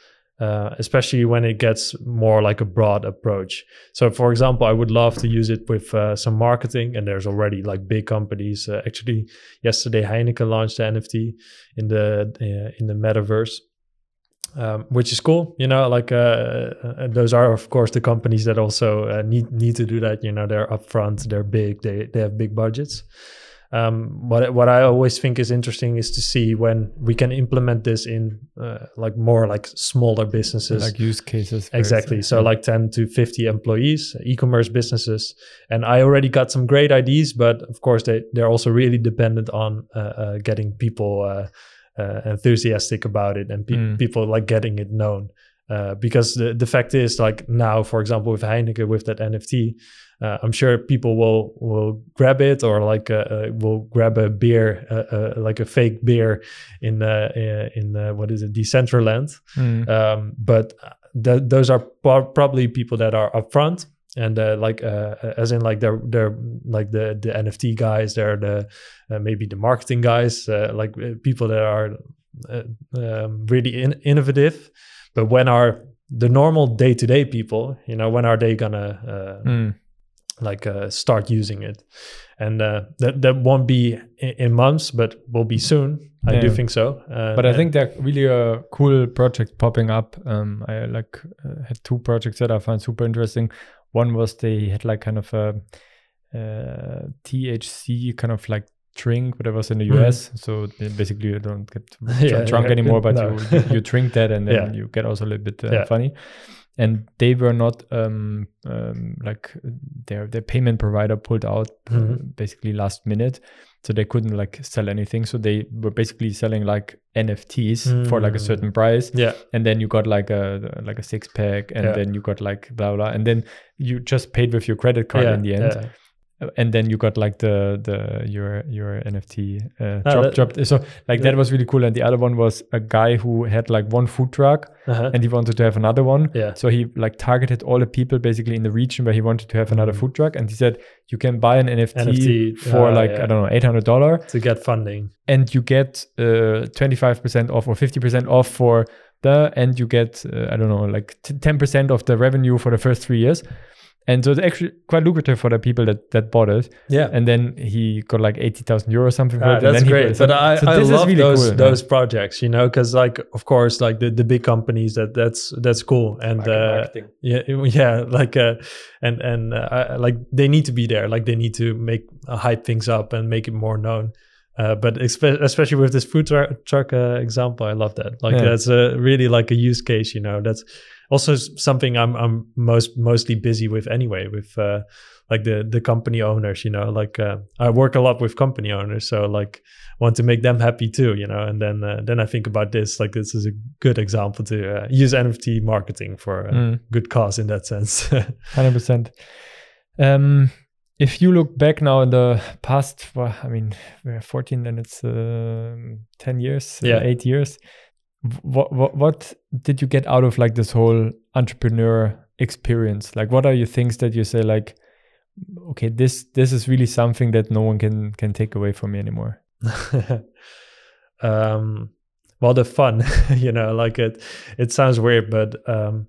uh, especially when it gets more like a broad approach. So, for example, I would love to use it with uh, some marketing, and there's already like big companies. Uh, actually, yesterday Heineken launched an NFT in the in the metaverse, um, which is cool. You know, like uh, uh, those are of course the companies that also uh, need need to do that. You know, they're upfront, they're big, they they have big budgets. Um, what what I always think is interesting is to see when we can implement this in uh, like more like smaller businesses, like use cases. Exactly. uh, So like 10 to 50 employees, e-commerce businesses. And I already got some great ideas, but of course they, they're also really dependent on uh, uh, getting people uh, enthusiastic about it and pe- Mm. people like getting it known. Uh, because the, the fact is like now, for example, with Heineken, with that NFT, uh, I'm sure people will will grab it or like uh, uh, will grab a beer, uh, uh, like a fake beer in in uh, what is it, Decentraland mm. um, but th- those are pro- probably people that are upfront and uh, like uh, as in like they're they're like the the NFT guys they're the uh, maybe the marketing guys uh, like uh, people that are uh, um, really in- innovative but when are the normal day-to-day people you know when are they gonna uh, Mm. like uh, start using it and uh, that that won't be in, in months but will be soon i do think so uh, but I think they're really a cool project popping up. Um, I like uh, had two projects that I found super interesting. One was they had like kind of a uh, THC kind of like drink, it was in the. US. So they basically you don't get Yeah, drunk yeah. anymore, but No. you, you drink that and then Yeah. you get also a little bit uh, funny. And they were not um, um, like their their payment provider pulled out uh, Mhm. basically last minute, so they couldn't like sell anything. So they were basically selling like NFTs for like a Mm. certain price, yeah and then you got like a like a six pack, and Yeah. then you got like blah blah, and then you just paid with your credit card yeah, in the end, yeah. And then you got like the the your your NFT uh, Ah, drop dropped. So like yeah. that was really cool. And the other one was a guy who had like one food truck, Uh-huh. and he wanted to have another one. yeah So he like targeted all the people basically in the region where he wanted to have another Mhm. food truck, and he said you can buy an NFT, NFT, for ah, like yeah. I don't know eight hundred dollar, to get funding and you get twenty five percent off or fifty percent off for the, and you get uh, I don't know like ten percent of the revenue for the first three years. And so it's actually quite lucrative for the people that, that bought it. Yeah. And then he got like 80,000 euros or something for Ah, that's great. but I, so I this is love really those cool, yeah. those projects, you know, because like of course, like the, the big companies that that's that's cool and uh, marketing. yeah yeah like uh, and and uh, like they need to be there, like they need to make uh, hype things up and make it more known. Uh, but espe- especially with this food tru- truck uh, example, I love that. Like Yeah. that's a really like a use case, you know. That's also something I'm I'm most mostly busy with anyway. With uh, like the the company owners, you know. Like uh, I work a lot with company owners, so like want to make them happy too, you know. And then uh, then I think about this. Like this is a good example to uh, use NFT marketing for a Mm. good cause in that sense. 100%. Um, if you look back now in the past, well, I mean, we're 14, then it's um 10 years, uh, Yeah. eight years. What, what what did you get out of like this whole entrepreneur experience? Like, what are your things that you say like, okay, this this is really something that no one can can take away from me anymore. um well the fun you know like it it sounds weird but um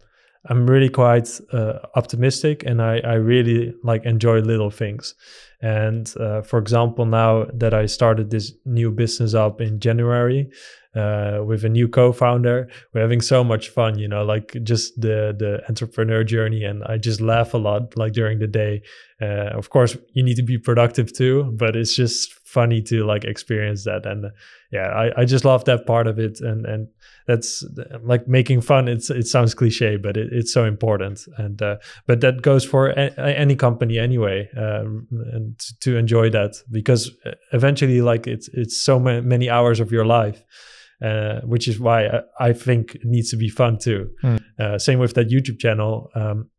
i'm really quite uh, optimistic and i i really like enjoy little things and uh, for example now that i started this new business up in january uh, with a new co-founder. We're having so much fun you know like just the the entrepreneur journey and i just laugh a lot like during the day. Uh, of course you need to be productive too but it's just funny to like experience that and uh, yeah I, I just love that part of it and and that's uh, like making fun it's it sounds cliche but it, it's so important and uh, but that goes for a, any company anyway um, and to, to enjoy that because uh, eventually like it's it's so ma- many hours of your life uh, which is why I, I think it needs to be fun too. Mm. uh, same with that youtube channel. Um,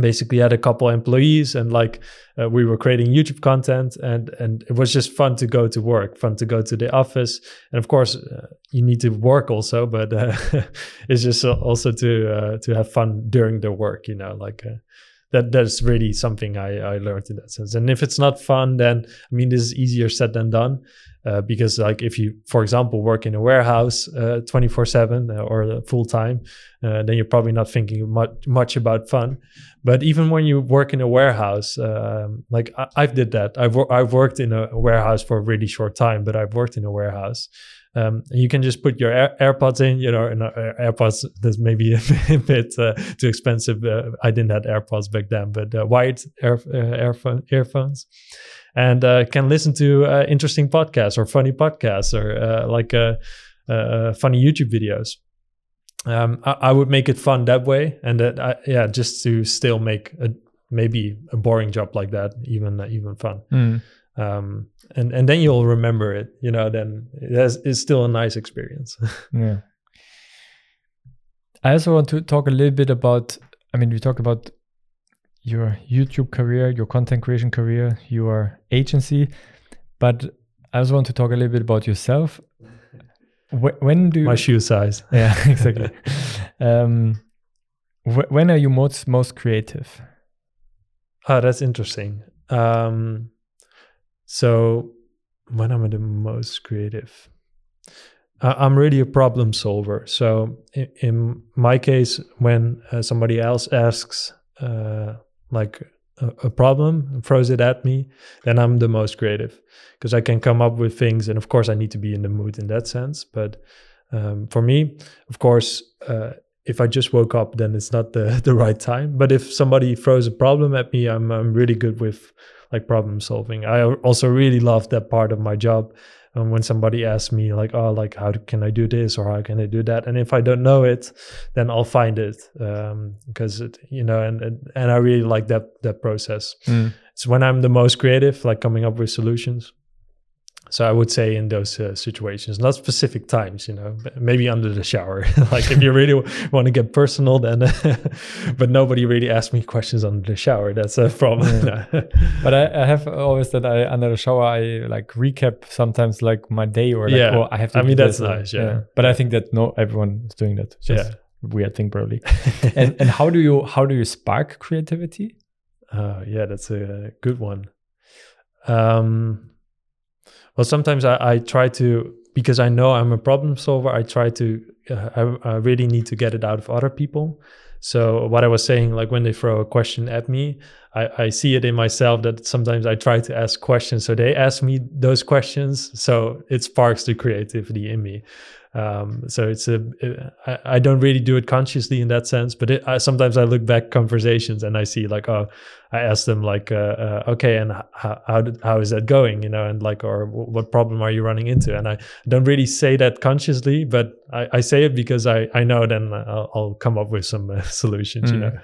basically had a couple employees and like uh, we were creating youtube content and and it was just fun to go to work fun to go to the office. And of course uh, you need to work also but uh, it's just also to uh, to have fun during the work you know like uh, that that's really something I, I learned in that sense. And if it's not fun then i mean this is easier said than done uh, because like if you for example work in a warehouse uh, 24 7 or full time uh, then you're probably not thinking much, much about fun. But even when you work in a warehouse um, like I, i've did that. I've, wor- I've worked in a warehouse for a really short time but i've worked in a warehouse. Um, you can just put your Air- AirPods in, you know, and uh, AirPods that's maybe a bit uh, too expensive. Uh, I didn't have AirPods back then, but uh, wired air, uh, earphone, earphones, and uh, can listen to uh, interesting podcasts or funny podcasts or uh, like uh, uh, funny YouTube videos. Um, I, I would make it fun that way, and that I, yeah, just to still make a maybe a boring job like that even even fun Mm. um, and and then you'll remember it. You know, then it has, it's still a nice experience. Yeah. I also want to talk a little bit about. I mean, we talk about your YouTube career, your content creation career, your agency, but I also want to talk a little bit about yourself. Wh- When do you? My shoe size. yeah, exactly. um, wh- when are you most most creative? Oh, that's interesting. Um, so when am I the most creative? I- I'm really a problem solver. So in, in my case, when uh, somebody else asks uh, like a, a problem throws it at me, then I'm the most creative because I can come up with things. And of course, I need to be in the mood in that sense. But um, for me, of course, uh, if I just woke up, then it's not the, the right time. But if somebody throws a problem at me, I'm I'm really good with like problem solving. I also really love that part of my job. Um, when somebody asks me like, oh, like how can I do this or how can I do that, and if I don't know it, then I'll find it because it, you know, and and and I really like that that process. Mm. It's when I'm the most creative, like coming up with solutions. So I would say in those uh, situations, not specific times, you know, maybe under the shower. like if you really want to get personal, then, but nobody really asks me questions under the shower. That's a problem. But I, I have always that I under the shower I like recap sometimes like my day or like Yeah. oh I have to. I mean, that's this, nice, yeah. But I think that no everyone is doing that. Just Yeah. weird thing probably. and and how do you how do you spark creativity? Oh, yeah, that's a good one. Um, well, sometimes I, I try to because I know I'm a problem solver. I try to. Uh, I, I really need to get it out of other people. So what I was saying, like when they throw a question at me, I, I see it in myself that sometimes I try to ask questions. So they ask me those questions. So it sparks the creativity in me. Um, so it's a it, I, I don't really do it consciously in that sense, but it, I, sometimes I look back conversations and I see like, oh, I asked them like, uh, uh, okay, and how how, did, how is that going, you know, and like, or what problem are you running into? And I don't really say that consciously, but I, I say it because I I know then I'll, I'll come up with some uh, solutions, mm. you know.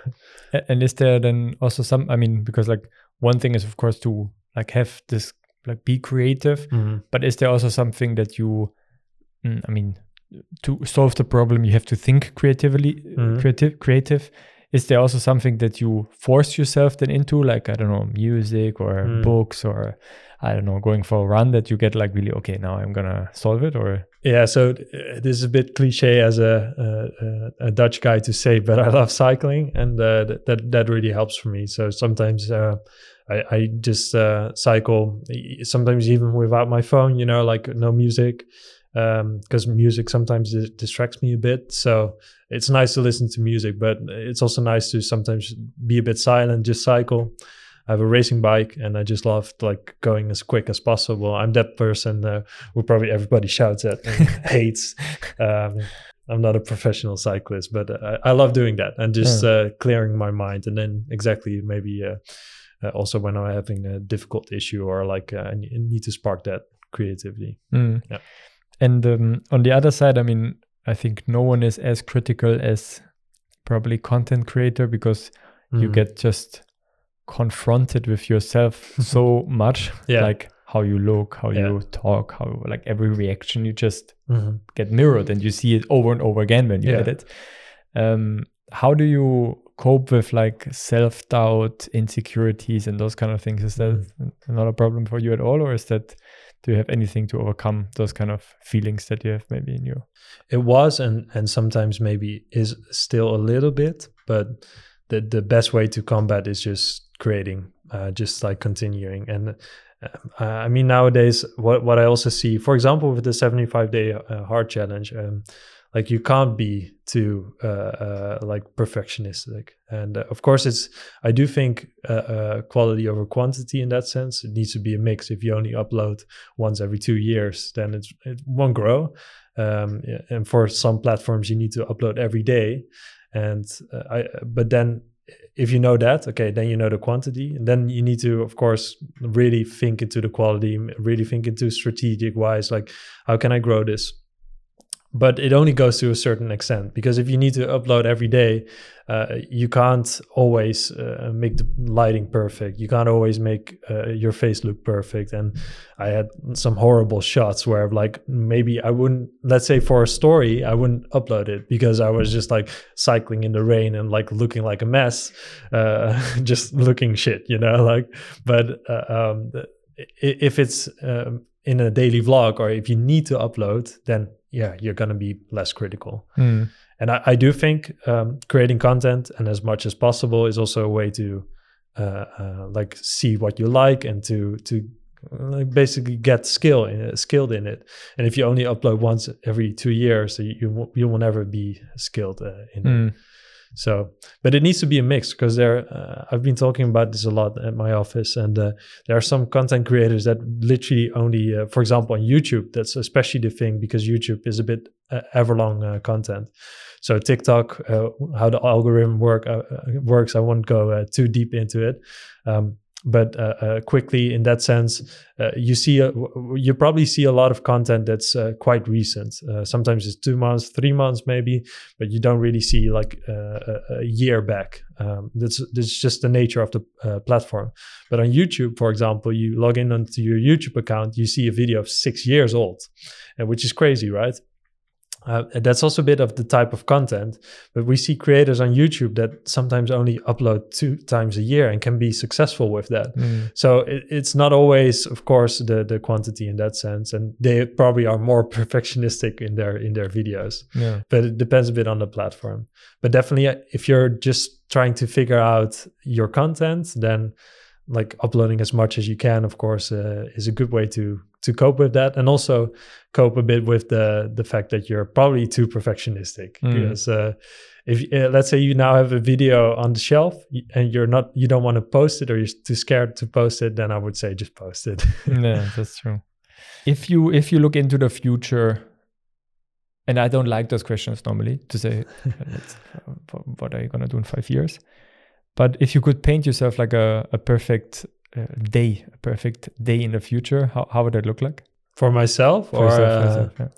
And is there then also some? I mean, because like one thing is of course to like have this like be creative, mm-hmm. but is there also something that you I mean, to solve the problem, you have to think creatively, mm-hmm. creative, creative. Is there also something that you force yourself then into, like I don't know, music or mm. books or I don't know, going for a run that you get like really okay, now I'm gonna solve it or yeah. So uh, this is a bit cliche as a, a, a Dutch guy to say, but I love cycling and uh, that that really helps for me. So sometimes. Uh, I, I just uh, cycle sometimes even without my phone you know like no music because um, music sometimes distracts me a bit. So it's nice to listen to music, but it's also nice to sometimes be a bit silent, just cycle. I have a racing bike, and I just love like going as quick as possible. I'm that person uh, who probably everybody shouts at and hates. Um, I'm not a professional cyclist, but uh, I love doing that and just yeah. uh, clearing my mind. And then exactly maybe uh, uh, also when I'm having a difficult issue or like uh, I need to spark that creativity. Mm. Yeah. And um, on the other side, I mean, I think no one is as critical as probably content creator because mm. you get just confronted with yourself so much, yeah. like how you look, how yeah. you talk, how like every reaction you just mm-hmm. get mirrored and you see it over and over again when you yeah. edit. Um, how do you cope with like self doubt, insecurities, and those kind of things? Is that mm. not a problem for you at all, or is that do you have anything to overcome those kind of feelings that you have maybe in you? It was and and sometimes maybe is still a little bit but the the best way to combat is just creating uh, just like continuing. And uh, I mean nowadays what what I also see for example with the 75 day uh, Hard challenge um, like you can't be too uh, uh, like perfectionistic. And uh, of course it's i do think uh, uh, quality over quantity in that sense. It needs to be a mix. If you only upload once every two years then it's, it won't grow. Um, and for some platforms you need to upload every day. And uh, i but then if you know that okay then you know the quantity. And then you need to of course really think into the quality really think into strategic wise like how can i grow this but it only goes to a certain extent because if you need to upload every day uh, you can't always uh, make the lighting perfect. You can't always make uh, your face look perfect. And i had some horrible shots where like maybe i wouldn't let's say for a story i wouldn't upload it because i was just like cycling in the rain and like looking like a mess uh, just looking shit you know like but uh, um, if it's um, in a daily vlog or if you need to upload then yeah, you're going to be less critical. Mm. And I, I, do think um, creating content and as much as possible is also a way to uh, uh, like see what you like and to to like basically get skill in, skilled in it. And if you only upload once every two years, you you, you will never be skilled uh, in mm. it. So, but it needs to be a mix because there, uh, I've been talking about this a lot at my office, and uh, there are some content creators that literally only, uh, for example, on YouTube, that's especially the thing because YouTube is a bit uh, ever uh, content. So TikTok, uh, how the algorithm work works, I won't go too deep into it. Um, but uh, uh, quickly in that sense uh, you see a, you probably see a lot of content that's uh, quite recent. Uh, sometimes it's two months three months maybe but you don't really see like uh, a, year back. Um, that's that's just the nature of the platform. But on youtube for example you log in onto your youtube account you see a video of six years old which is crazy right uh, that's also a bit of the type of content, but we see creators on YouTube that sometimes only upload two times a year and can be successful with that. Mm. So it, it's not always, of course, the the quantity in that sense, and they probably are more perfectionistic in their in their videos. Yeah. But it depends a bit on the platform. But definitely, uh, if you're just trying to figure out your content, then like uploading as much as you can, of course, uh, is a good way to to cope with that and also cope a bit with the the fact that you're probably too perfectionistic Mm. because uh, if uh, let's say you now have a video on the shelf and you're not you don't want to post it or you're too scared to post it then i would say just post it yeah, that's true. If you if you look into the future, and I don't like those questions normally to say, uh, what are you gonna do in five years? But if you could paint yourself like a a perfect uh, day, a perfect day in the future, how how would that look like? for myself For or yourself, uh, yourself, yeah.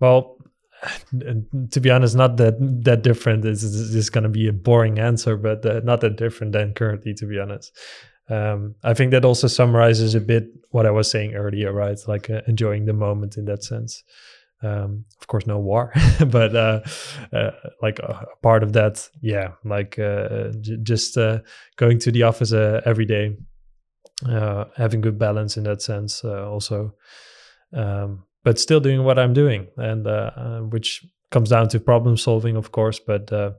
Well, to be honest, not that that different. This is just going to be a boring answer, but uh, not that different than currently, to be honest. Um, I think that also summarizes a bit what I was saying earlier, right? Like uh, enjoying the moment in that sense. Um, of course, no war, but uh, uh, like a, a part of that, yeah, like uh, j- just uh, going to the office uh, every day, uh, having good balance in that sense, uh, also um, but still doing what I'm doing, and uh, uh, which comes down to problem solving, of course. But uh,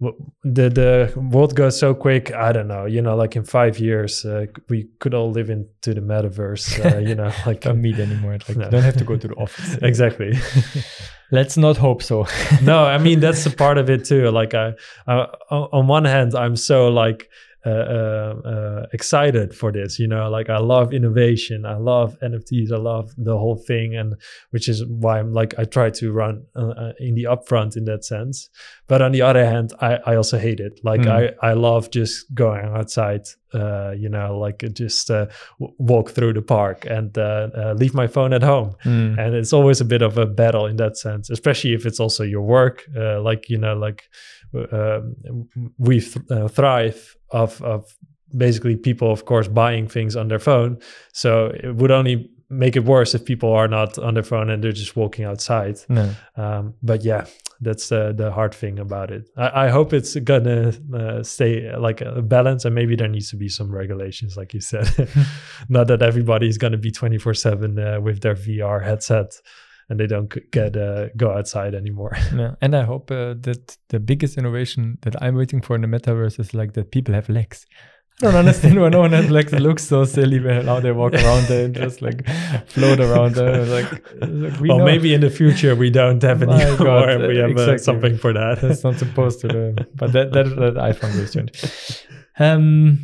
w- the the world goes so quick. I don't know. You know, like in five years, uh, we could all live into the metaverse. Uh, you know, like Don't meet anymore. Like No. don't have to go to the office. exactly. Let's not hope so. no, I mean that's a part of it too. Like I, I on one hand, I'm so like uh, uh, uh, excited for this. You know, like I love innovation. I love NFTs. I love the whole thing, and which is why I'm like I try to run uh, uh, in the upfront in that sense. But on the other hand, I, I also hate it. Like Mm. I, I love just going outside. Uh, you know, like just uh, w- walk through the park and leave my phone at home Mm. and it's always a bit of a battle in that sense especially if it's also your work uh, like you know like uh, we th- uh, thrive of of basically people of course buying things on their phone. So it would only make it worse if people are not on their phone and they're just walking outside. No. um, but yeah that's uh, the hard thing about it. I, I hope it's gonna uh, stay uh, like a balance and maybe there needs to be some regulations like you said. Not that everybody is gonna be 24 7 uh, with their vr headset and they don't get uh, go outside anymore Yeah. And I hope uh, that the biggest innovation that I'm waiting for in the metaverse is like that people have legs. I don't understand why no one has legs. It looks so silly when how they walk around there and just like float around there. Like, like we well know maybe in the future we don't have any more God, and we have uh, exactly. something for that that's not supposed to. Do. But that that, that I found very strange. Um,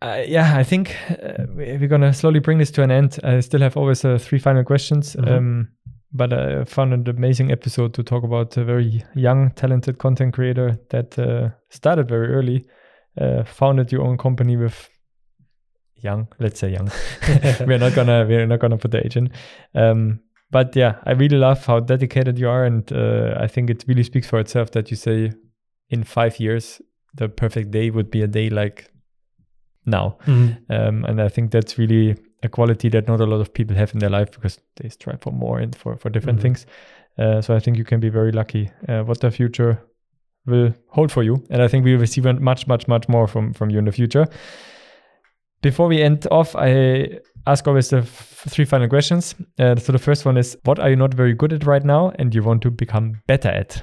uh, yeah, I think uh, we- we're gonna slowly bring this to an end. I still have always uh, three final questions. Mhm. Um, but I found an amazing episode to talk about a very young, talented content creator that uh, started very early, uh, founded your own company with young, let's say young. we're not gonna we're not gonna put the age in. Um, but yeah, I really love how dedicated you are, and uh, I think it really speaks for itself that you say in five years the perfect day would be a day like now. Mhm. Um, and I think that's really a quality that not a lot of people have in their life because they strive for more and for, for different Mhm. things. Uh, so I think you can be very lucky uh, what the future will hold for you. And I think we will receive much, much, much more from, from you in the future. Before we end off, I ask always the f- three final questions. Uh, so the first one is What are you not very good at right now and you want to become better at?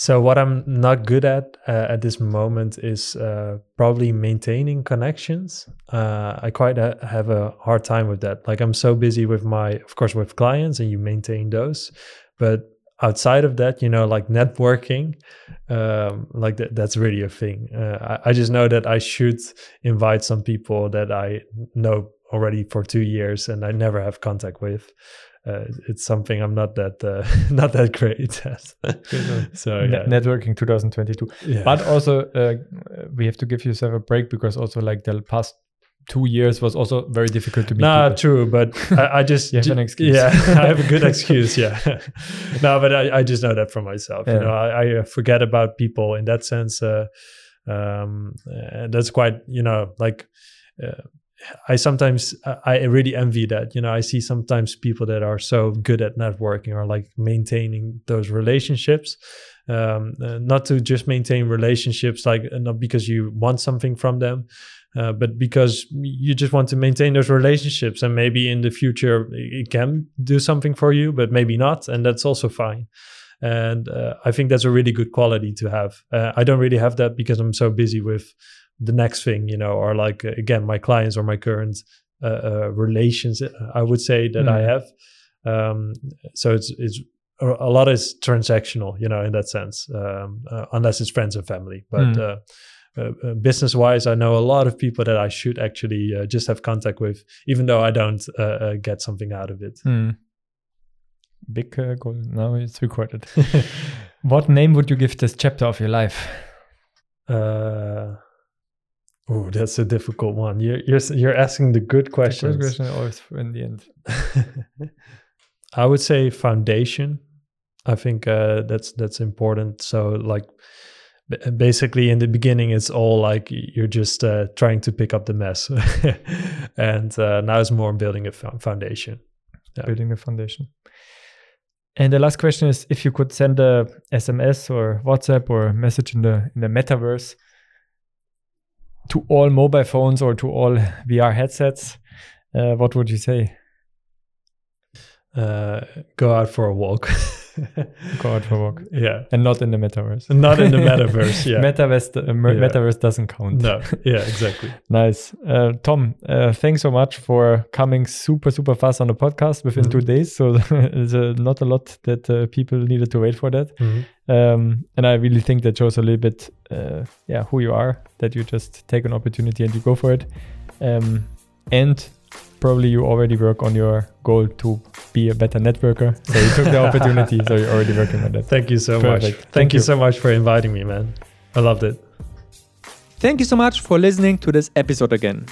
So what I'm not good at uh, at this moment is uh, probably maintaining connections. Uh, I quite ha- have a hard time with that. Like I'm so busy with my, of course, with clients, and you maintain those, but outside of that, you know, like networking, um, like that, that's really a thing. Uh, I, I just know that I should invite some people that I know already for two years and I never have contact with. Uh, it's something I'm not that uh, not that great at. so yeah, networking 2022. yeah. But also, uh, we have to give yourself a break because also, like the past two years was also very difficult to meet. Nah, people. true, but I, I just You have an excuse. Yeah, I have a good excuse. Yeah, no, but I, I just know that for myself. Yeah. You know, I, I forget about people in that sense. Uh, um, and that's quite you know like. Uh, I sometimes I really envy that. You know, I see sometimes people that are so good at networking or like maintaining those relationships. Um, uh, not to just maintain relationships, like uh, not because you want something from them, uh, but because you just want to maintain those relationships and maybe in the future it can do something for you but maybe not and that's also fine and uh, i think that's a really good quality to have uh, i don't really have that because i'm so busy with the next thing you know or like uh, again my clients or my current uh, uh, relations I would say that I Mm. have. Um, so it's it's a lot is transactional, you know, in that sense, um, uh, unless it's friends and family. But Mm. uh, uh, uh, business wise, I know a lot of people that I should actually uh, just have contact with, even though I don't uh, get something out of it. Hmm. Big uh, goal. Now it's recorded. what name would you give this chapter of your life? Oh, that's a difficult one. You're you're you're asking the good The questions. first question always in the end. I would say foundation. I think uh, that's that's important. So like basically in the beginning it's all like you're just uh, trying to pick up the mess and uh, now it's more building a foundation Yeah. building a foundation. And the last question is if you could send a SMS or WhatsApp or message in the in the metaverse to all mobile phones or to all VR headsets, uh, what would you say? uh, go out for a walk Go out for a walk. yeah And not in the metaverse. not in the metaverse yeah Metaverse, uh, Yeah. metaverse doesn't count. no yeah exactly Nice. Uh, Tom, uh, thanks so much for coming super, super fast on the podcast within Mhm. two days. So it's uh, not a lot that uh, people needed to wait for that. Mhm. Um, and I really think that shows a little bit, uh, yeah, who you are, that you just take an opportunity and you go for it. Um, and probably you already work on your goal to be a better networker. So you took the opportunity. So you're already working on that. thank you so Perfect. much Thank thank, you you. so much for inviting me man i loved it Thank you so much for listening to this episode again.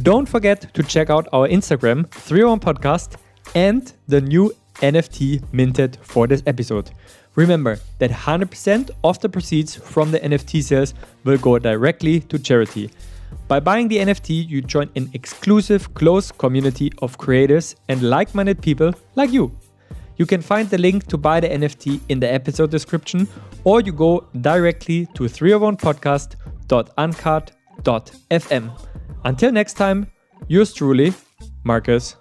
Don't forget to check out our Instagram, 301 Podcast, and the new NFT minted for this episode. Remember that 100% of the proceeds from the NFT sales will go directly to charity. By buying the NFT, you join an exclusive, close community of creators and like minded people like you. You can find the link to buy the NFT in the episode description, or you go directly to 301podcast.uncut.fm. Until next time, yours truly, Marcus